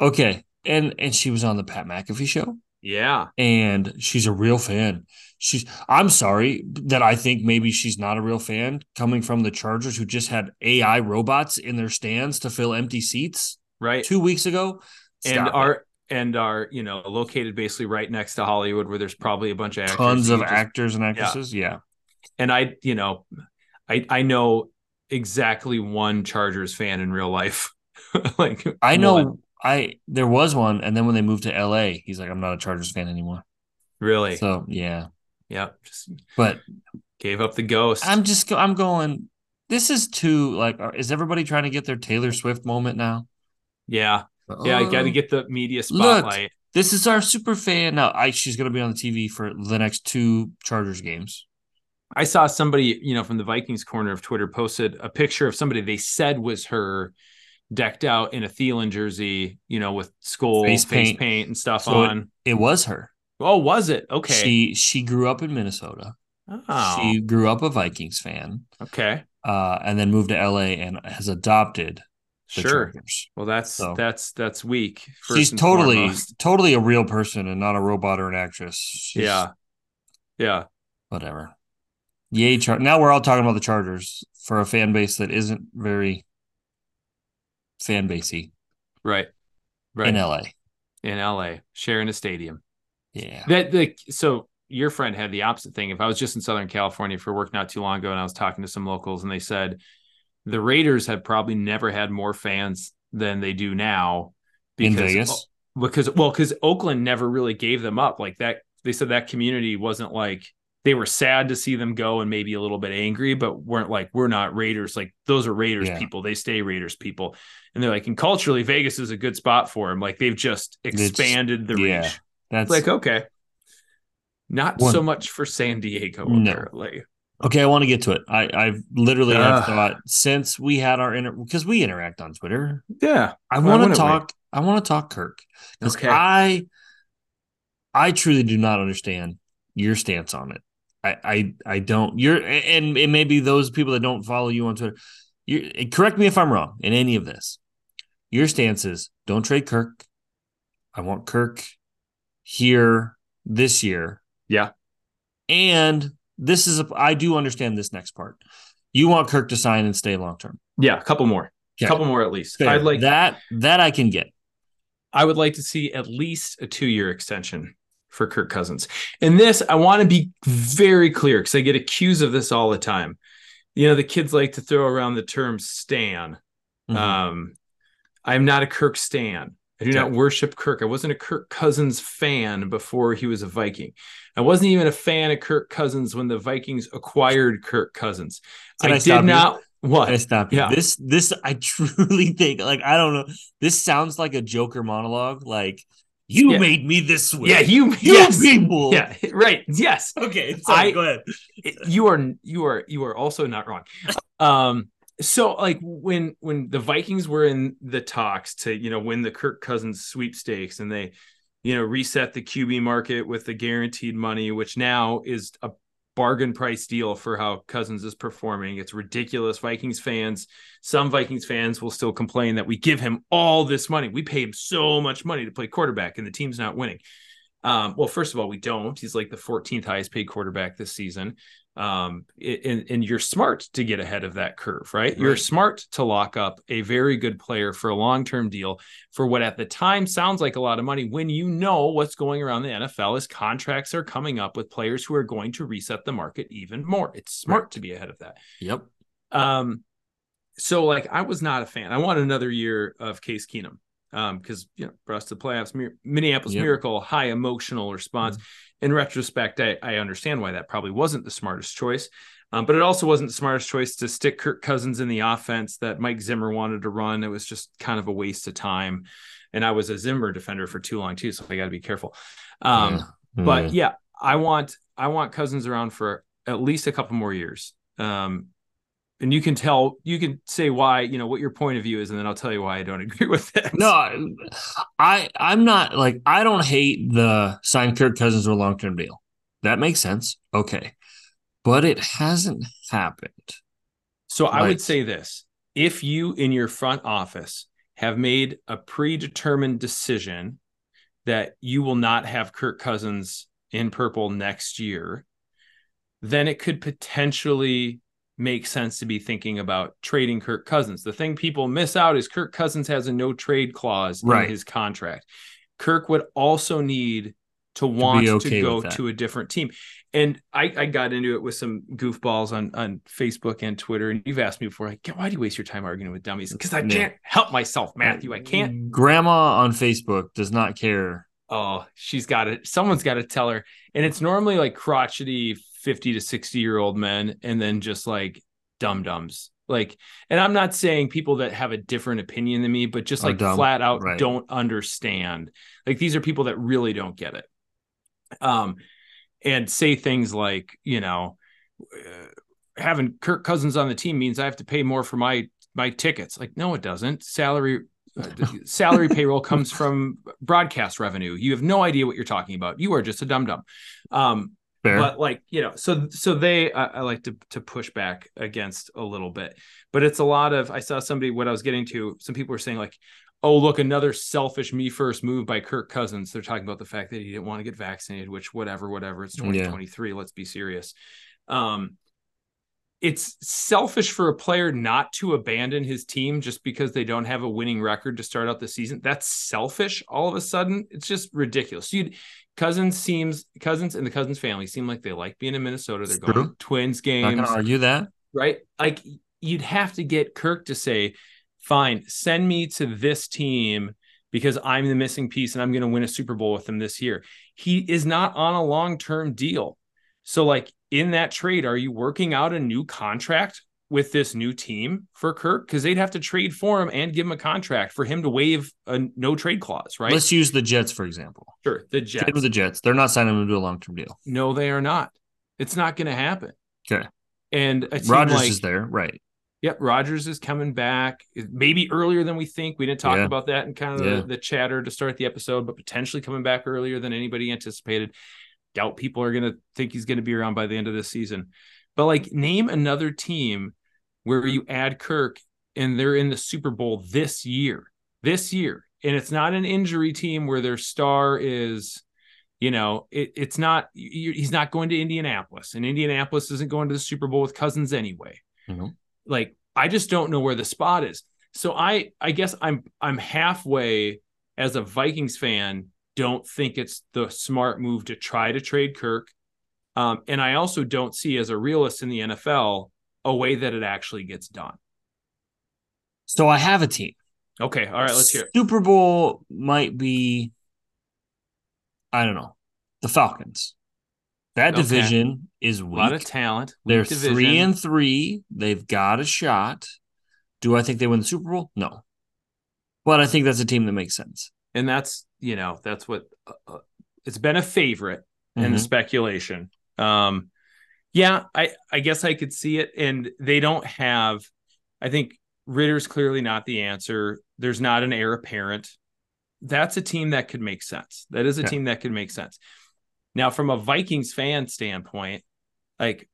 Okay, and and she was on the Pat McAfee show, Yeah. and she's a real fan. She's I'm sorry that I think maybe she's not a real fan coming from the Chargers who just had AI robots in their stands to fill empty seats Right. two weeks ago. and Stop it. are and are, you know, located basically right next to Hollywood where there's probably a bunch of actors. tons of just- actors and actresses. Yeah. and I, you know, I I know exactly one Chargers fan in real life. like I know one. I there was one, and then when they moved to LA, he's like, I'm not a Chargers fan anymore. really. So yeah. yeah, just But gave up the ghost. I'm just I'm going. This is too like. Uh, is everybody trying to get their Taylor Swift moment now? yeah. Yeah, I got to get the media Look, spotlight. This is our super fan. Now, I she's going to be on the TV for the next two Chargers games. I saw somebody, you know, from the Vikings corner of Twitter posted a picture of somebody they said was her decked out in a Thielen jersey, you know, with skull Face face, paint. paint. and stuff So on. It, it was her. oh, was it? Okay. She she grew up in Minnesota. oh, She grew up a Vikings fan, okay. uh, and then moved to LA and has adopted the Sure. Chargers. Well, that's So- that's that's weak. She's totally foremost. totally a real person and not a robot or an actress. She's- yeah, yeah. whatever. Yay, Char- now we're all talking about the Chargers for a fan base that isn't very fan basey Right, right. in LA. in LA, sharing a stadium. Yeah. That the so your friend had the opposite thing. If I was just in Southern California for work not too long ago, and I was talking to some locals, and they said the Raiders had probably never had more fans than they do now In Vegas? because well, because Oakland never really gave them up like that. They said that community wasn't like they were sad to see them go and maybe a little bit angry, but weren't like we're not Raiders. Like those are Raiders Yeah. people. They stay Raiders people, and they're like, and culturally, Vegas is a good spot for them. Like they've just It's- expanded the yeah. reach. That's Like okay, not One- so much for San Diego No. apparently. okay. I want to get to it. I, I've literally have thought since we had our inter because we interact on Twitter. Yeah, I want to we? talk. I want to talk Kirk because Okay. I, I truly do not understand your stance on it. I, I, I don't. You're, and it may be those people that don't follow you on Twitter. You correct me if I'm wrong in any of this. Your stance is don't trade Kirk. I want Kirk here this year, yeah, and this is a. I do understand this next part. You want Kirk to sign and stay long term. yeah. A couple more, Okay. couple more at least. Fair. I'd like that. That I can get. I would like to see at least a two year extension for Kirk Cousins. And this, I want to be very clear because I get accused of this all the time. You know, the kids like to throw around the term Stan. Mhm. Um, I'm not a Kirk Stan. I do not worship Kirk. I wasn't a Kirk Cousins fan before he was a Viking. I wasn't even a fan of Kirk Cousins when the Vikings acquired Kirk Cousins. Can I I, did you? not. What? Can I stop you? Yeah. This this I truly think like I don't know. This sounds like a Joker monologue. Like you Yeah. made me this way. yeah, you. you yes. people. Yeah. Right. Yes. Okay. Sorry, I- go ahead. you are you are you are also not wrong um so like when when the vikings were in the talks to you know win the kirk cousins sweepstakes and they you know reset the qb market with the guaranteed money which now is a bargain price deal for how cousins is performing it's ridiculous vikings fans some vikings fans will still complain that we give him all this money we pay him so much money to play quarterback and the team's not winning um, well, first of all, we don't. He's like the 14th highest paid quarterback this season. Um, and, and you're smart to get ahead of that curve, right? You're smart to lock up a very good player for a long term deal for what at the time sounds like a lot of money when you know what's going around the NFL is contracts are coming up with players who are going to reset the market even more. It's smart to be ahead of that. Yep. Um, so like I was not a fan. I want another year of Case Keenum. Um, because you know, for us to playoffs, Minneapolis Yep. Miracle, high emotional response. In retrospect, I, I understand why that probably wasn't the smartest choice. Um, but it also wasn't the smartest choice to stick Kirk Cousins in the offense that Mike Zimmer wanted to run. It was just kind of a waste of time. And I was a Zimmer defender for too long too, so I got to be careful. Um, but Mm. yeah, I want I want Cousins around for at least a couple more years. Um, and you can tell you can say why you know what your point of view is, and then I'll tell you why I don't agree with it. no, I- I'm not like I don't hate the sign Kirk Cousins to a long term deal. That makes sense. Okay. But it hasn't happened. So I would say this: if you in your front office have made a predetermined decision that you will not have Kirk Cousins in purple next year, then it could potentially make sense to be thinking about trading Kirk Cousins. The thing people miss out is Kirk Cousins has a no trade clause Right. in his contract. Kirk would also need to want to, okay go to a different team. And I, I got into it with some goofballs on, on Facebook and Twitter. And you've asked me before, like, why do you waste your time arguing with dummies? Because I can't help myself, uh, Matthew. I can't. Grandma on Facebook does not care. Oh, she's got it. Someone's got to tell her. And it's normally like crotchety 50 to 60 year old men and then just like dum dums Like, and I'm not saying people that have a different opinion than me, but just like dumb. flat out Right. don't understand. Like these are people that really don't get it. Um, and say things like, you know, uh, having Kirk Cousins on the team means I have to pay more for my my tickets. Like, no, it doesn't. Salary uh, salary payroll comes from broadcast revenue. You have no idea what you're talking about. You are just a dum dum. Um, Fair. but like you know so so they I, I like to to push back against a little bit. But it's a lot of i saw somebody what i was getting to some people were saying like oh look another selfish me first move by kirk cousins. They're talking about the fact that he didn't want to get vaccinated which whatever whatever it's 2023 let's be serious. Um it's selfish for a player not to abandon his team just because they don't have a winning record to start out the season. That's selfish all of a sudden. It's just ridiculous. You Cousins seems Cousins and the Cousins family seem like they like being in Minnesota. They're It's going true. to Twins games, gonna argue that. right? Like you'd have to get Kirk to say, "Fine, send me to this team because I'm the missing piece and I'm going to win a Super Bowl with them this year." He is not on a long-term deal. So like in that trade, are you working out a new contract with this new team for Kirk? Because they'd have to trade for him and give him a contract for him to waive a no trade clause, right? Let's use the Jets for example. sure. The Trade Jets. with the Jets. They're not signing him to a long term deal. no, they are not. It's not going to happen. Okay. And Rodgers like, is there, right? Yep, Rodgers is coming back. Maybe earlier than we think. We didn't talk Yeah. about that in kind of Yeah. the, the chatter to start the episode, but potentially coming back earlier than anybody anticipated. Doubt people are going to think he's going to be around by the end of this season. But like, name another team where you add Kirk and they're in the Super Bowl this year. This year, and it's not an injury team where their star is. You know, it, it's not. you- He's not going to Indianapolis, and Indianapolis isn't going to the Super Bowl with Cousins anyway Mhm. like I just don't know where the spot is. So I I guess I'm I'm halfway as a Vikings fan don't think it's the smart move to try to trade Kirk. Um, and I also don't see as a realist in the NFL a way that it actually gets done. So I have a team. Okay, all right, let's hear it. Super Bowl might be, I don't know, the Falcons. That Okay. division is A lot of talent. They're weak three and three. They've got a shot. Do I think they win the Super Bowl? No. But I think that's a team that makes sense. And that's you know that's what uh, uh, it's been a favorite in the Mhm. speculation. Um, yeah, I I guess I could see it, and they don't have. I think Ridder's clearly not the answer. There's not an heir apparent. That's a team that could make sense. That is a Yeah. team that could make sense. Now, from a Vikings fan standpoint, like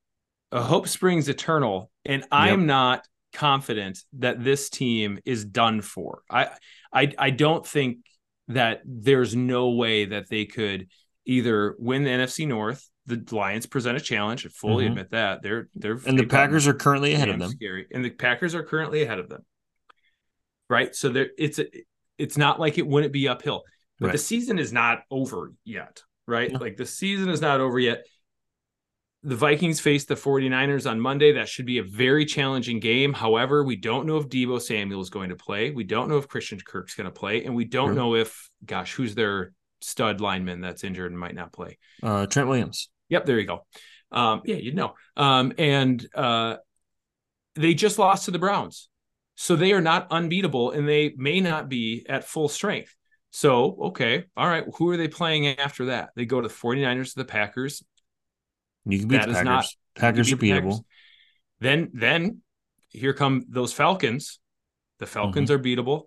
a hope springs eternal, and I'm not confident that this team is done for. I I I don't think that there's no way that they could either win the NFC North. The Lions present a challenge. I fully Mhm. admit that they're they're And the Packers are currently ahead of them. Scary, and the Packers are currently ahead of them. Right, so there it's a, it's not like it wouldn't be uphill, but Right. the season is not over yet. Right, No. like the season is not over yet. The Vikings face the 49ers on Monday. That should be a very challenging game. However, we don't know if Deebo Samuel is going to play. We don't know if Christian Kirk's going to play. And we don't know if, gosh, who's their stud lineman that's injured and might not play. Uh, Trent Williams. Yep, there you go. Um, yeah, you'd know. Um, and uh, they just lost to the Browns. So they are not unbeatable and they may not be at full strength. So, okay, all right. Who are they playing after that? They go to the 49ers, the Packers. You can beat That the Packers. not- Packers are beat the Packers. beatable. Then, then here come those Falcons. The Falcons Mm-hmm. are beatable.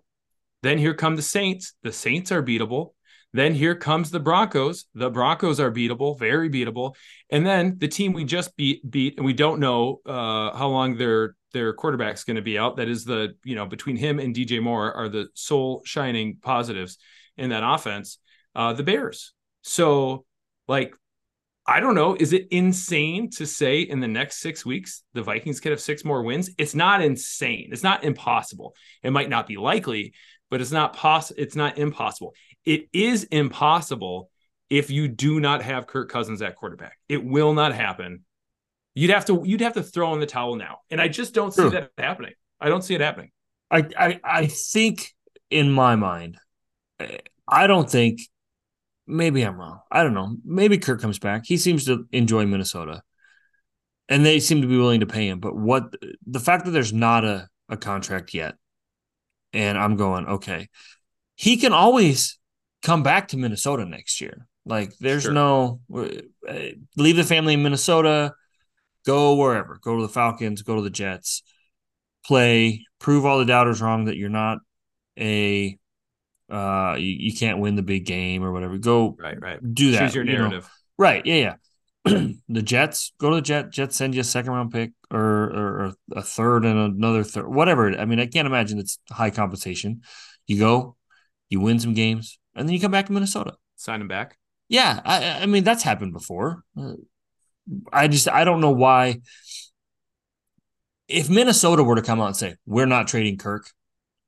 Then here come the Saints. The Saints are beatable. Then here comes the Broncos. The Broncos are beatable, very beatable. And then the team we just beat beat, and we don't know uh, how long their their quarterback's going to be out. That is the you know between him and DJ Moore are the sole shining positives in that offense. Uh, the Bears. So like I don't know. Is it insane to say in the next six weeks the Vikings could have six more wins? It's not insane. It's not impossible. It might not be likely, but it's not poss. It's not impossible. It is impossible if you do not have Kirk Cousins at quarterback. It will not happen. You'd have to. You'd have to throw in the towel now, and I just don't see True. that happening. I don't see it happening. I, I I think in my mind, I don't think. Maybe I'm wrong. I don't know. Maybe Kirk comes back. He seems to enjoy Minnesota. and they seem to be willing to pay him. But what the fact that there's not a, a contract yet, and I'm going, okay, he can always come back to Minnesota next year. Like there's Sure. no uh, leave the family in Minnesota, go wherever, go to the Falcons, go to the Jets, play, prove all the doubters wrong that you're not a uh you, you can't win the big game or whatever. Go Right, right. do that. Choose your you know. narrative. Right. Yeah. Yeah. the Jets go to the Jet. Jets send you a second round pick or, or, or a third and another third, whatever. I mean, I can't imagine it's high compensation. You go, you win some games, and then you come back to Minnesota. Sign him back. Yeah. I, I mean, that's happened before. Uh, I just, I don't know why. If Minnesota were to come out and say, we're not trading Kirk,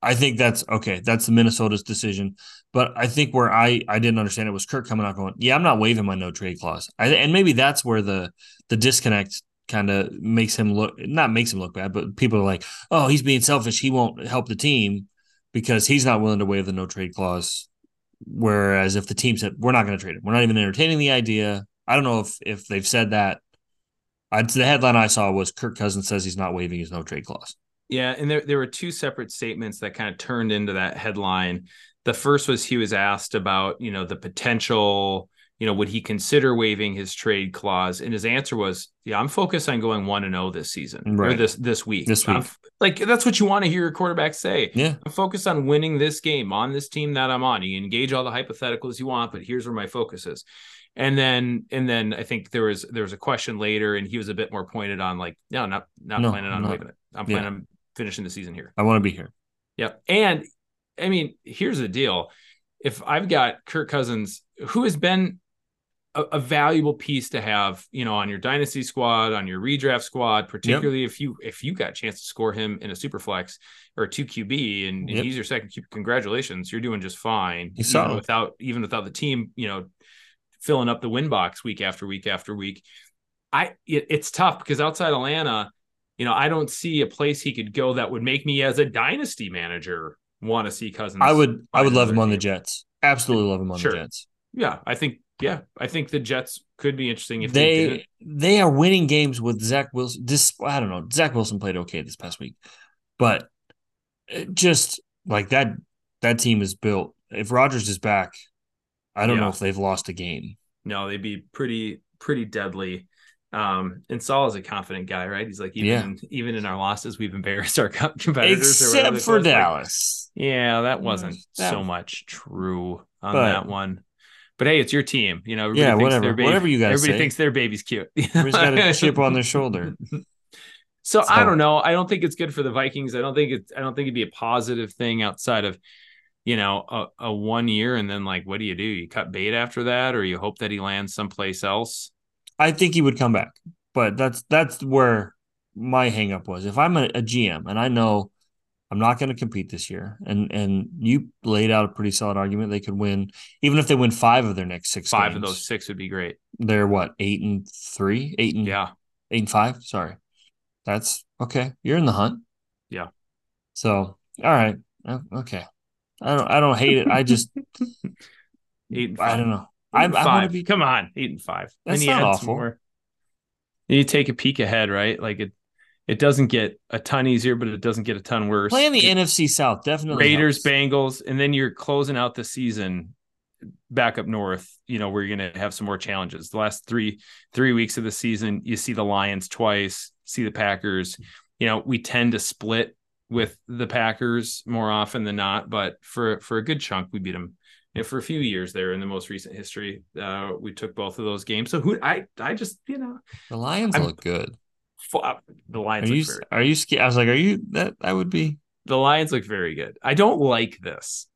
I think that's okay. That's the Minnesota's decision. But I think where I I didn't understand it was Kirk coming out going, yeah, I'm not waiving my no trade clause. I, and maybe that's where the the disconnect kind of makes him look not makes him look bad, but people are like, oh, he's being selfish. He won't help the team because he's not willing to waive the no trade clause. Whereas if the team said we're not going to trade him, we're not even entertaining the idea. I don't know if if they've said that. I, the headline I saw was Kirk Cousins says he's not waiving his no trade clause. Yeah, and there there were two separate statements that kind of turned into that headline. The first was he was asked about, you know, the potential, you know, would he consider waiving his trade clause? And his answer was, "Yeah, I'm focused on going 1 and 0 this season or Right. this this week." This I'm week. like that's what you want to hear your quarterback say. Yeah, I'm focused on winning this game on this team that I'm on. You engage all the hypotheticals you want, but here's where my focus is. And then and then I think there was there was a question later, and he was a bit more pointed on like, no, not not No, planning on not- waiving it. I'm yeah. planning on finishing the season here. I want to be here. Yep. And I mean, here's the deal. If I've got Kirk Cousins, who has been a, a valuable piece to have, you know, on your dynasty squad, on your redraft squad, particularly if you if you got a chance to score him in a super flex or a two QB and, and Yep. he's your second QB, congratulations, you're doing just fine. He's even without even without the team, you know, filling up the win box week after week after week. I it, it's tough because outside Atlanta, you know, I don't see a place he could go that would make me as a dynasty manager want to see Cousins. I would I would love him another on the. Jets. Absolutely love him on Sure. the Jets. Yeah, I think yeah, I think the Jets could be interesting if they, They they are winning games with Zach Wilson. This I don't know. Zach Wilson played okay this past week, but just like that that team is built. If Rodgers is back, I don't know if they've lost a game. No, they'd be pretty pretty deadly. Um, and Saul is a confident guy, right? He's like even even in our losses, we've embarrassed our competitors, Except for call us. Like, Dallas. yeah, that wasn't That- so much true on But- that one. But hey, it's your team. You know, everybody Yeah, whatever. their baby, Whatever you guys Everybody say. thinks their baby's cute. Everybody's got a chip on their shoulder. So, I don't know. I don't think it's good for the Vikings. I don't think it's. I don't think it'd be a positive thing outside of, you know, a, a one year and then like, what do you do? You cut bait after that, or you hope that he lands someplace else. I think he would come back, but that's that's where my hangup was. If I'm a, a GM and I know I'm not going to compete this year, and and you laid out a pretty solid argument, they could win even if they win five of their next six. Five of those six would be great. They're what eight and three, eight and Yeah, eight and five. Sorry, that's okay. You're in the hunt. Yeah. So all right, okay. I don't. I don't hate it. I just. eight. I don't know. Eight I, and I want to five. be. Come on, eight and five. That's and you not awful. more. You take a peek ahead, right? Like it. It doesn't get a ton easier, but it doesn't get a ton worse. Playing the It- NFC South definitely. Raiders, helps. Bengals, and then you're closing out the season back up north. You know where you're going to have some more challenges. The last three three weeks of the season, you see the Lions twice, see the Packers. You know we tend to split with the Packers more often than not, but for for a good chunk, we beat them. And for a few years there in the most recent history, uh, we took both of those games. So who I I just you know The Lions I'm- look good. fu- the Are Lions. you? look very- Are you scared? I was like, are you? That I would be. the Lions look very good. I don't like this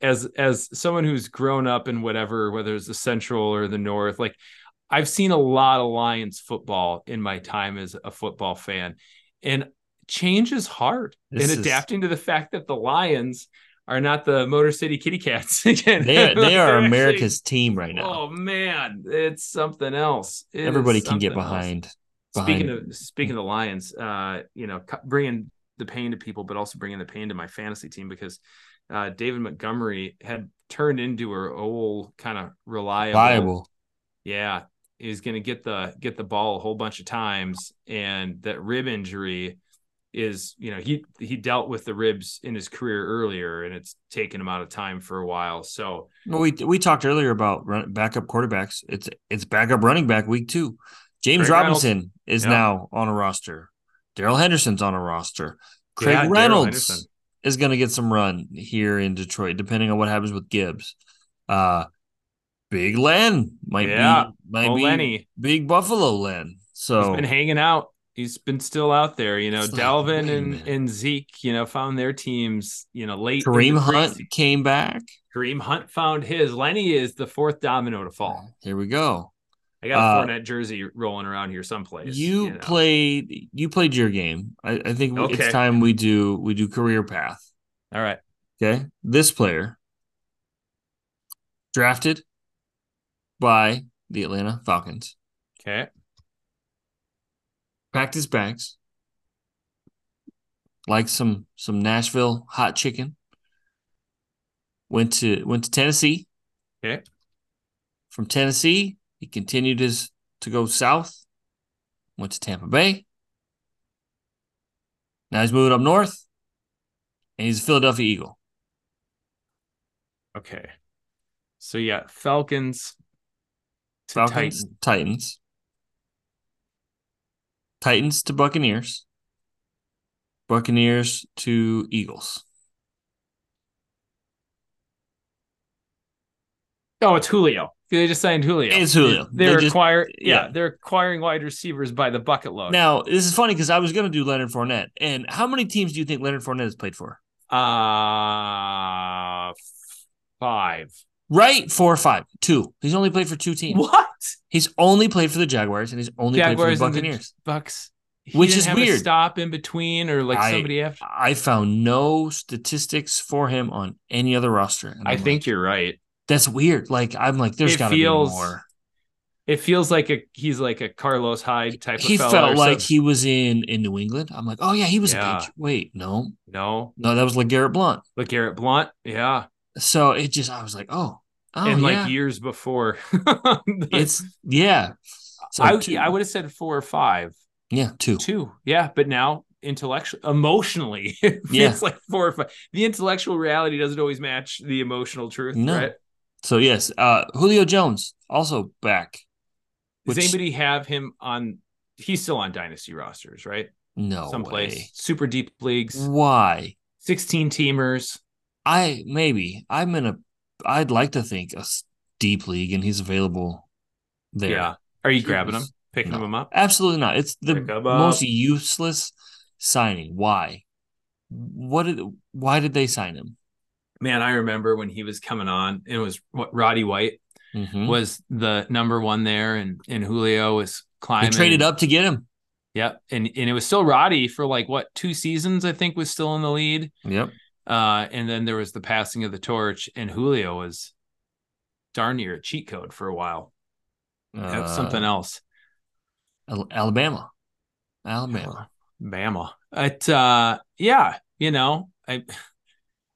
as as someone who's grown up in whatever, whether it's the Central or the North. Like I've seen a lot of Lions football in my time as a football fan, and change is hard. This and is- adapting to the fact that the Lions are not the Motor City Kitty Cats again. They are, they are actually- America's team right now. Oh man, it's something else. It Everybody can get something else. behind. Speaking of speaking of the Lions, uh, you know, bringing the pain to people, but also bringing the pain to my fantasy team because uh, David Montgomery had turned into a old kind of reliable, viable. yeah, is going to get the get the ball a whole bunch of times, and that rib injury is you know he he dealt with the ribs in his career earlier, and it's taken him out of time for a while. So Well, we we talked earlier about run, backup quarterbacks. It's it's backup running back week two. James Craig Reynolds. Robinson is Yeah. now on a roster. Darrell Henderson's on a roster. Craig Yeah, Reynolds is going to get some run here in Detroit, depending on what happens with Gibbs. Uh, Big Len might Yeah. be might Oh, be Lenny. Big Buffalo Len. So He's been hanging out. He's been still out there. You know, It's like, Dalvin wait and, and Zeke, you know, found their teams, you know, late. Kareem Hunt came back. Kareem Hunt found his. Lenny is the fourth domino to fall. Here we go. I got a Uh, Fournette jersey rolling around here someplace. You, know. played. You played your game. I, I think Okay. it's time we do we do career path. All right. Okay. This player drafted by the Atlanta Falcons, Okay. Packed his bags, like some some Nashville hot chicken. Went to went to Tennessee. Okay. From Tennessee, he continued his to go south. Went to Tampa Bay. Now he's moving up north, and he's a Philadelphia Eagle. Okay. So yeah, Falcons Falcons, Titans. Titans, Titans to Buccaneers, Buccaneers to Eagles. Oh, it's Julio. They just signed Julio. It's Julio. They're They just- acquire yeah, yeah. they're acquiring wide receivers by the bucket load. Now, this is funny because I was going to do Leonard Fournette. And how many teams do you think Leonard Fournette has played for? uh five. Right? Four or five. Two. He's only played for two teams. What? He's only played for the Jaguars and he's only Jaguars played and for the the Buccaneers. Bucks. He Which didn't is have a weird. stop in between or like I- somebody after. I found no statistics for him on any other roster. I I'm think like, you're right. that's weird. Like, I'm like, there's It got to be more. It feels like a he's like a Carlos Hyde type he of fella felt like some- he was in in New England. I'm like, oh yeah, he was Yeah. a Patriot. Wait, no, no, no, that was like Garrett Blount. like Garrett Blount, yeah. So it just, I was like, oh, oh and yeah. like years before. it's yeah. So I two- I would have said four or five. yeah two. Two. Yeah, but now intellectual emotionally it feels Yeah. like four or five. The intellectual reality doesn't always match the emotional truth, No. right? So yes, uh, Julio Jones also back. Does anybody have him on he's still on dynasty rosters, right? No Someplace. way. Super deep leagues, Why? 16 teamers. I maybe I'm in a. I'd like to think a deep league, and he's available there. Yeah. Are you grabbing him? Picking no. him up? Absolutely not. It's the most useless signing. Why? What did? Why did they sign him? Man, I remember when he was coming on, it was what Roddy White Mhm. was the number one there, and and Julio was climbing. They traded up to get him. Yep, and and it was still Roddy for like what two seasons? I think was still in the lead. Yep. Uh, and then there was the passing of the torch, and Julio was darn near a cheat code for a while. That was something Uh, else. Al- Alabama. Alabama. Bama. It uh yeah, you know, I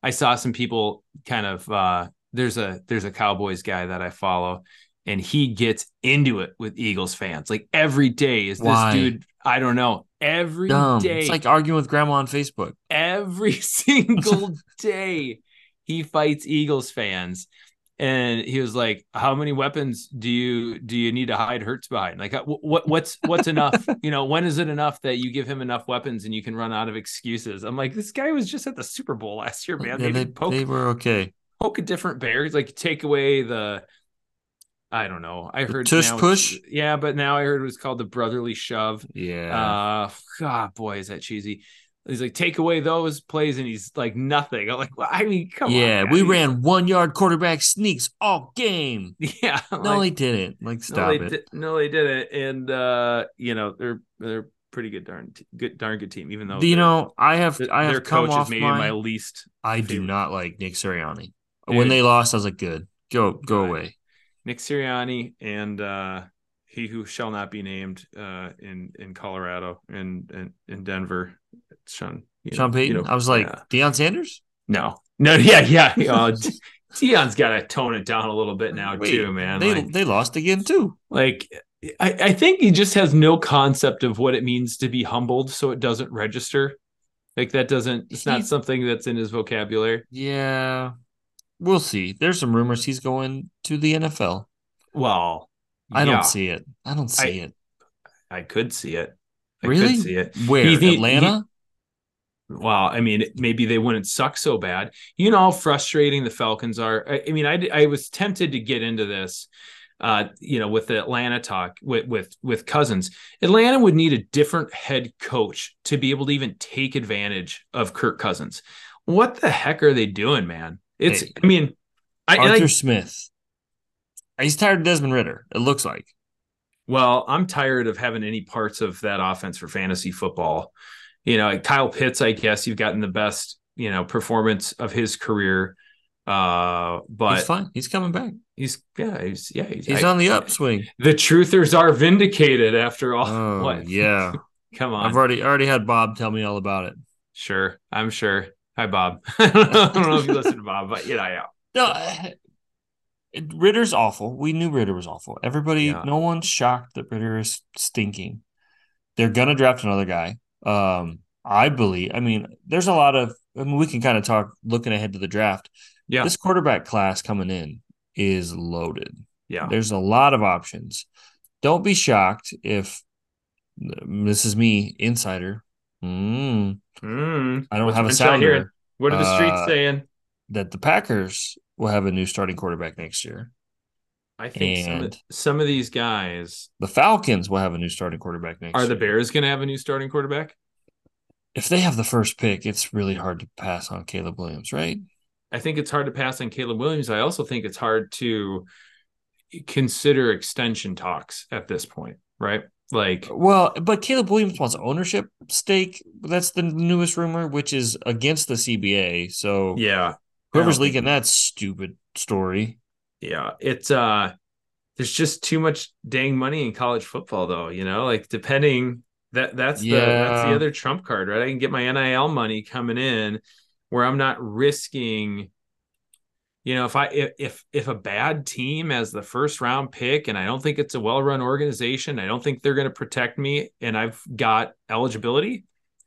I saw some people kind of uh there's a there's a Cowboys guy that I follow and he gets into it with Eagles fans. Like every day is this Why? dude, I don't know. Every day, Dumb. It's like arguing with grandma on Facebook. every single day he fights Eagles fans. And he was like, "How many weapons do you do you need to hide Hurts behind? Like, uh, what what's what's enough? you know, when is it enough that you give him enough weapons and you can run out of excuses?" I'm like, this guy was just at the Super Bowl last year, man. Yeah, Maybe they, poke they were okay. poke a different bear. Like, take away the. I don't know. I heard tush push? Yeah, but now I heard it was called the brotherly shove. Yeah. Uh, God, boy, is that cheesy. He's like, take away those plays, and he's like, nothing. I'm like, well, I mean, come yeah, on. Yeah, we ran one yard quarterback sneaks all game. Yeah, No, they didn't. Like, no, stop they it. di- no, they didn't. And uh, you know, they're they're pretty good, darn t- good, darn good team. Even though you know, I have th- I their have come coach is maybe my. my least. I do not like Nick Sirianni. Dude. When they lost, I was like, good, go go Right. away. Nick Sirianni and uh, he who shall not be named uh, in in Colorado and in, in, Denver, Sean. you Sean know- you Payton. know, I was like, yeah. Deion Sanders. no, no, yeah, yeah. Uh, Deion's got to tone it down a little bit now Wait, too, man. They like, they lost again too. like I, I think he just has no concept of what it means to be humbled, so it doesn't register. Like that doesn't. It's not something that's in his vocabulary. Yeah, we'll see. There's some rumors he's going to the NFL. Well, I don't see it. I don't see it. I could see it. I Really? could see it. Where He- he- Atlanta? Well, I mean, maybe they wouldn't suck so bad. You know how frustrating the Falcons are. I, I mean, I I was tempted to get into this, uh, you know, with the Atlanta talk with with with Cousins. Atlanta would need a different head coach to be able to even take advantage of Kirk Cousins. What the heck are they doing, man? It's. Hey. I mean, I, and I Arthur Smith. He's tired of Desmond Ridder. It looks like. Well, I'm tired of having any parts of that offense for fantasy football. You know, Kyle Pitts, I guess you've gotten the best, you know, performance of his career. Uh, but he's fine. He's coming back. he's yeah, he's yeah, he's, He's I- on the upswing. The truthers are vindicated after all. Oh what? yeah. Come on. I've already already had Bob tell me all about it. sure. I'm sure. Hi, Bob. I don't know if you listen to Bob, but you know, yeah. No, I- Ridder's awful. We knew Ridder was awful. Everybody, Yeah. no one's shocked that Ritter is stinking. They're gonna draft another guy. Um, I believe. I mean, there's a lot of. I mean, we can kind of talk looking ahead to the draft. Yeah. This quarterback class coming in is loaded. Yeah. There's a lot of options. Don't be shocked if this is me, insider. Mm, Mm. I don't What's have a hearing? sounder What are the streets Uh, saying? that the Packers will have a new starting quarterback next year. I think some of, some of these guys The Falcons will have a new starting quarterback next are year. the Bears going to have a new starting quarterback. if they have the first pick, it's really hard to pass on Caleb Williams, right? I think it's hard to pass on Caleb Williams. I also think it's hard to consider extension talks at this point, right? Like, Well, but Caleb Williams wants ownership stake. That's the newest rumor, which is against the CBA. So yeah, whoever's leaking that stupid story. yeah, it's uh, there's just too much dang money in college football, though. You know, like depending that that's the that's the other trump card, right? I can get my NIL money coming in where I'm not risking. You know, if I if if a bad team has the first round pick and I don't think it's a well run organization, I don't think they're going to protect me, and I've got eligibility.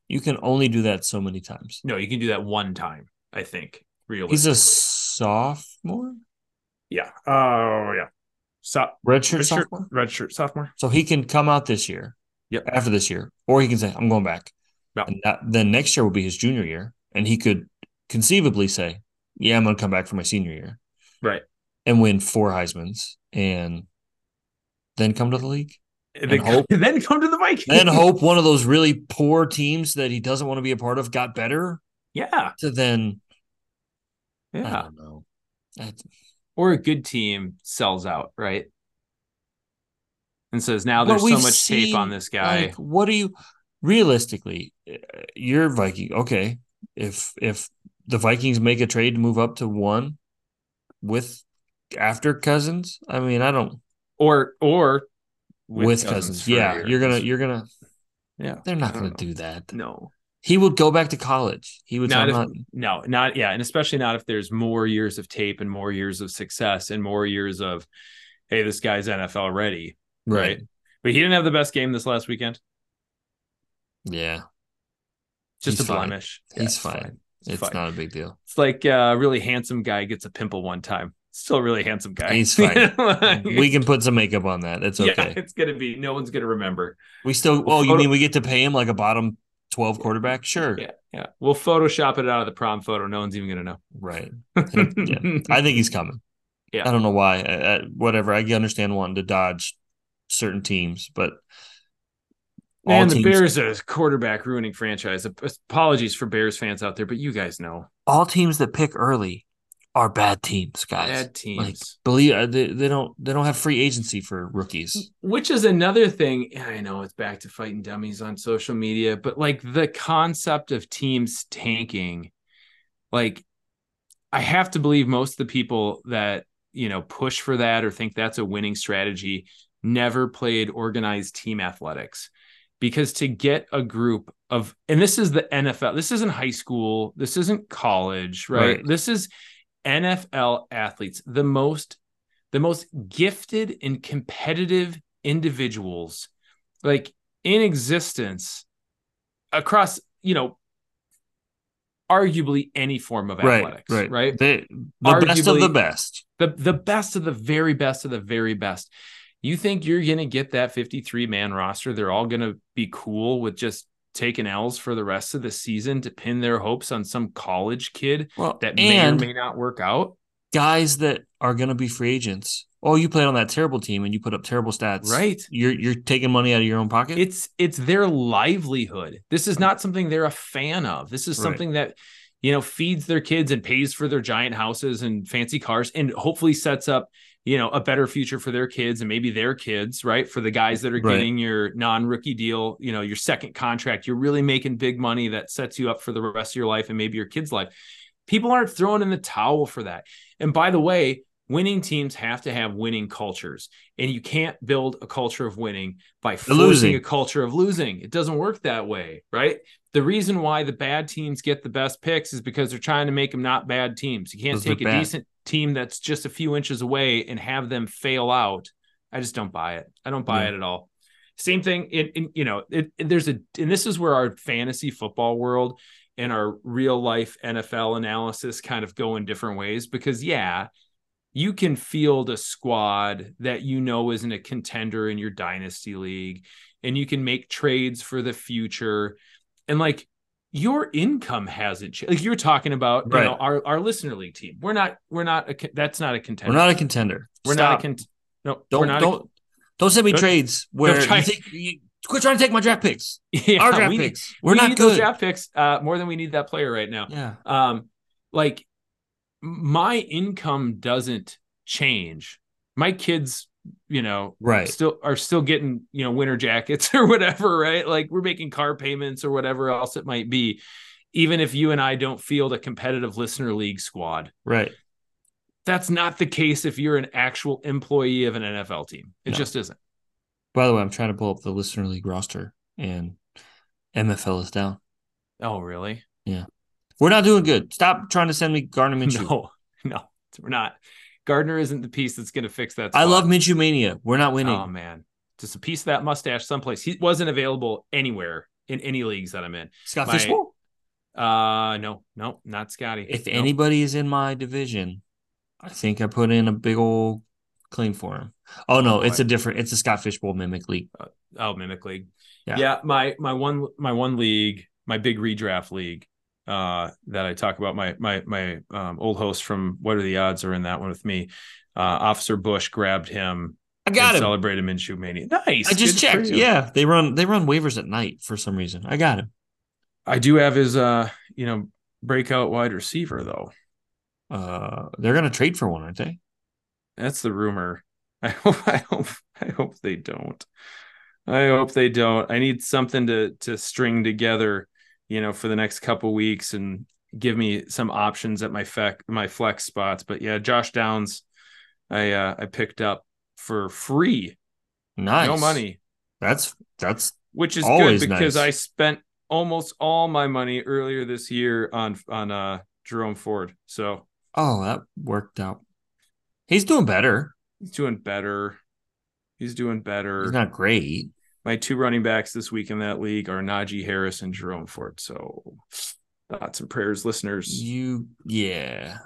You can only do that so many times. No, you can do that one time. I think realistically. He's a sophomore, yeah. Oh yeah. So redshirt redshirt, sophomore. redshirt sophomore. So he can come out this year. Yep. After this year, or he can say, "I'm going back." Yep. And that, then next year will be his junior year, and he could conceivably say, "Yeah, I'm going to come back for my senior year Right. and win four Heisman's, and then come to the league." And then, hope- then come to the Vikings. Then hope one of those really poor teams that he doesn't want to be a part of got better Yeah. to then. yeah. I don't know. That- Or a good team sells out, right? And says now there's so much tape on this guy. Like, what do you realistically? uh, You're Viking. Okay, if if the Vikings make a trade to move up to one with after Cousins, I mean, I don't or or with, Cousins. for Yeah, years. you're gonna you're gonna. Yeah. They're not gonna don't do that. No. He would go back to college. He would. Not if, not, no, not yeah, and especially not if there's more years of tape and more years of success and more years of, hey, this guy's NFL ready, right. But he didn't have the best game this last weekend. Yeah, Just He's a fine. blemish. he's Yeah, it's fine. It's fine. not a big deal. It's like uh, a really handsome guy gets a pimple one time. Still a really handsome guy. He's fine. Like, we can put some makeup on that. It's Yeah, okay. it's gonna be. No one's gonna remember. We still. Well, Oh, you mean we get to pay him like a bottom twelve quarterback? Sure. Yeah, yeah. We'll Photoshop it out of the prom photo. No one's even gonna know. Right. yeah. I think he's coming. Yeah. I don't know why. I, I, whatever. I understand wanting to dodge certain teams, but Man, the teams, Bears are a quarterback ruining franchise. Apologies for Bears fans out there, but you guys know all teams that pick early are bad teams, guys. bad Like, teams. believe uh, they, they don't they don't have free agency for rookies. Which is another thing. I know it's back to fighting dummies on social media, but like the concept of teams tanking, like I have to believe most of the people that you know push for that or think that's a winning strategy never played organized team athletics. Because to get a group of, and this is the NFL, this isn't high school, this isn't college, right? Right. This is NFL athletes, the most the most gifted and competitive individuals like in existence across, you know, arguably any form of Right, athletics, right, right? They, the best of the best. the the best of the very best of the very best. You think you're going to get that 53 man roster? They're all going to be cool with just taking L's for the rest of the season to pin their hopes on some college kid Well, that may or may not work out, guys that are going to be free agents. Oh, you played on that terrible team and you put up terrible stats. right? You're you're taking money out of your own pocket. It's it's their livelihood. This is not something they're a fan of. This is Right. something that you know feeds their kids and pays for their giant houses and fancy cars and hopefully sets up you know a better future for their kids and maybe their kids right for the guys that are Right. getting your non-rookie deal you know your second contract you're really making big money that sets you up for the rest of your life and maybe your kids life people aren't throwing in the towel for that and by the way winning teams have to have winning cultures and you can't build a culture of winning by forcing losing. a culture of losing it doesn't work that way right the reason why the bad teams get the best picks is because they're trying to make them not bad teams you can't take a bad. decent team that's just a few inches away and have them fail out i just don't buy it. I don't buy Yeah. it at all. Same thing in, in you know it, it- there's a and this is where our fantasy football world and our real life nfl analysis kind of go in different ways because yeah you can field a squad that you know isn't a contender in your dynasty league and you can make trades for the future. And like your income hasn't changed like you're talking about you know our, our listener league team we're not we're not a that's not a contender we're not a contender. we're Stop. not a cont- no Don't not don't don't send me Don't- trades where try- you think you, quit trying to take my draft picks. yeah, Our draft we, picks. We're we not need those good. draft picks uh more than we need that player right now Yeah. um like my income doesn't change my kids you know Right. still are still getting you know winter jackets or whatever right like we're making car payments or whatever else it might be even if you and i don't field a competitive listener league squad Right. that's not the case if you're an actual employee of an nfl team it No. just isn't By the way, I'm trying to pull up the listener league roster and MFL is down. oh really Yeah. We're not doing good. Stop trying to send me Gardner Minshew. no no we're not gardner isn't the piece that's going to fix that I love Minshew mania. We're not winning. Oh man, just a piece of that mustache someplace. He wasn't available anywhere in any leagues that I'm in. Scott my- Fishbowl. Uh no, no, not Scotty. If No. anybody is in my division, I think I put in a big old claim for him. Oh no, it's a different. It's a Scott Fishbowl mimic league. oh mimic league. Yeah. Yeah. my my one my one league, my big redraft league, uh, that I talk about. My my my um, old host from What Are the Odds are in that one with me. Uh, Officer Bush grabbed him. I got and him. Celebrated Minshew Mania. Nice. I just checked. Yeah, they run they run waivers at night for some reason. I got him. I do have his uh, you know, breakout wide receiver though. Uh, they're gonna trade for one, aren't they? That's the rumor. I hope I hope I hope they don't. I hope they don't. I need something to to string together, you know, for the next couple weeks and give me some options at my fec, my flex spots. But yeah, Josh Downs, I uh, I picked up for free, Nice. no money, That's that's which is good because nice. I spent almost all my money earlier this year on on uh Jerome Ford. So oh that worked out. He's doing better. he's doing better. He's doing better. He's not great. My two running backs this week in that league are Najee Harris and Jerome Ford. So thoughts and prayers, listeners. You yeah.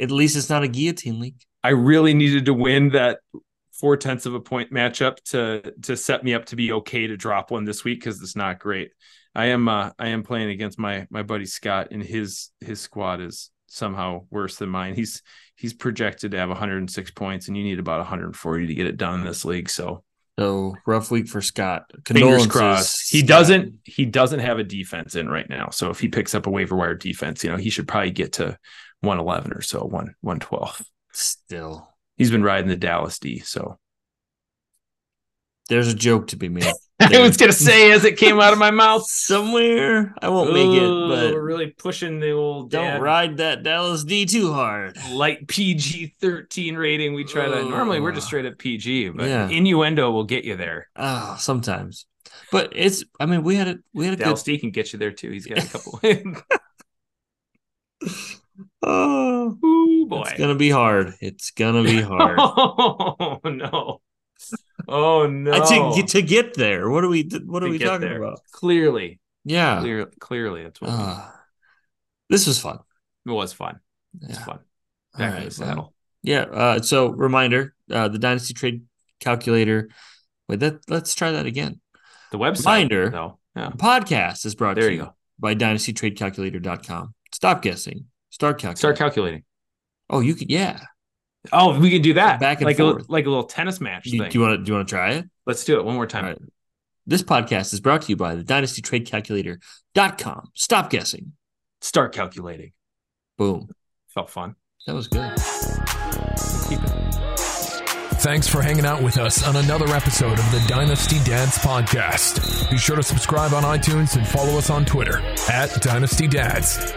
At least it's not a guillotine league. I really needed to win that four tenths of a point matchup to to set me up to be okay to drop one this week because it's not great. I am uh, I am playing against my my buddy Scott and his his squad is somehow worse than mine. He's he's projected to have 106 points and you need about 140 to get it done in this league. So So rough week for Scott. fingers crossed. He Scott. doesn't he doesn't have a defense in right now. So if he picks up a waiver wire defense, you know, he should probably get to 111 or so, one 112. still. He's been riding the Dallas D. So There's a joke to be made. I was gonna say as it came out of my mouth. somewhere. I won't make it, but we're really pushing the old don't dad ride that Dallas D too hard. light PG 13 rating. We try to normally we're just straight up PG, but Yeah. innuendo will get you there. Oh, sometimes. But it's I mean, we had a we had a Dallas good D can get you there too. He's got a couple. Oh Ooh boy. it's gonna be hard. It's gonna be hard. Oh no. Oh no! To, to get there. What are we? What are we talking there. about? Clearly, Yeah. clear, clearly, that's what Uh, this was fun. it was fun. It's Yeah. fun. Back in right, saddle. Yeah. Uh, so reminder: uh, the Dynasty Trade Calculator. Wait, that let's try that again. The website, Reminder. though. Yeah. The podcast is brought There to you you go. by DynastyTradeCalculator.com. Stop guessing. Start calculating. Start calculating. oh, you could. Yeah. Oh, we can do that. Back and like a, like a little tennis match Do, thing. do you want to? Do you want to try it? Let's do it one more time. All right. This podcast is brought to you by the DynastyTradeCalculator.com. Stop guessing. Start calculating. Boom. Felt fun. That was good. Thanks for hanging out with us on another episode of the Dynasty Dads Podcast. Be sure to subscribe on iTunes and follow us on Twitter at Dynasty Dads.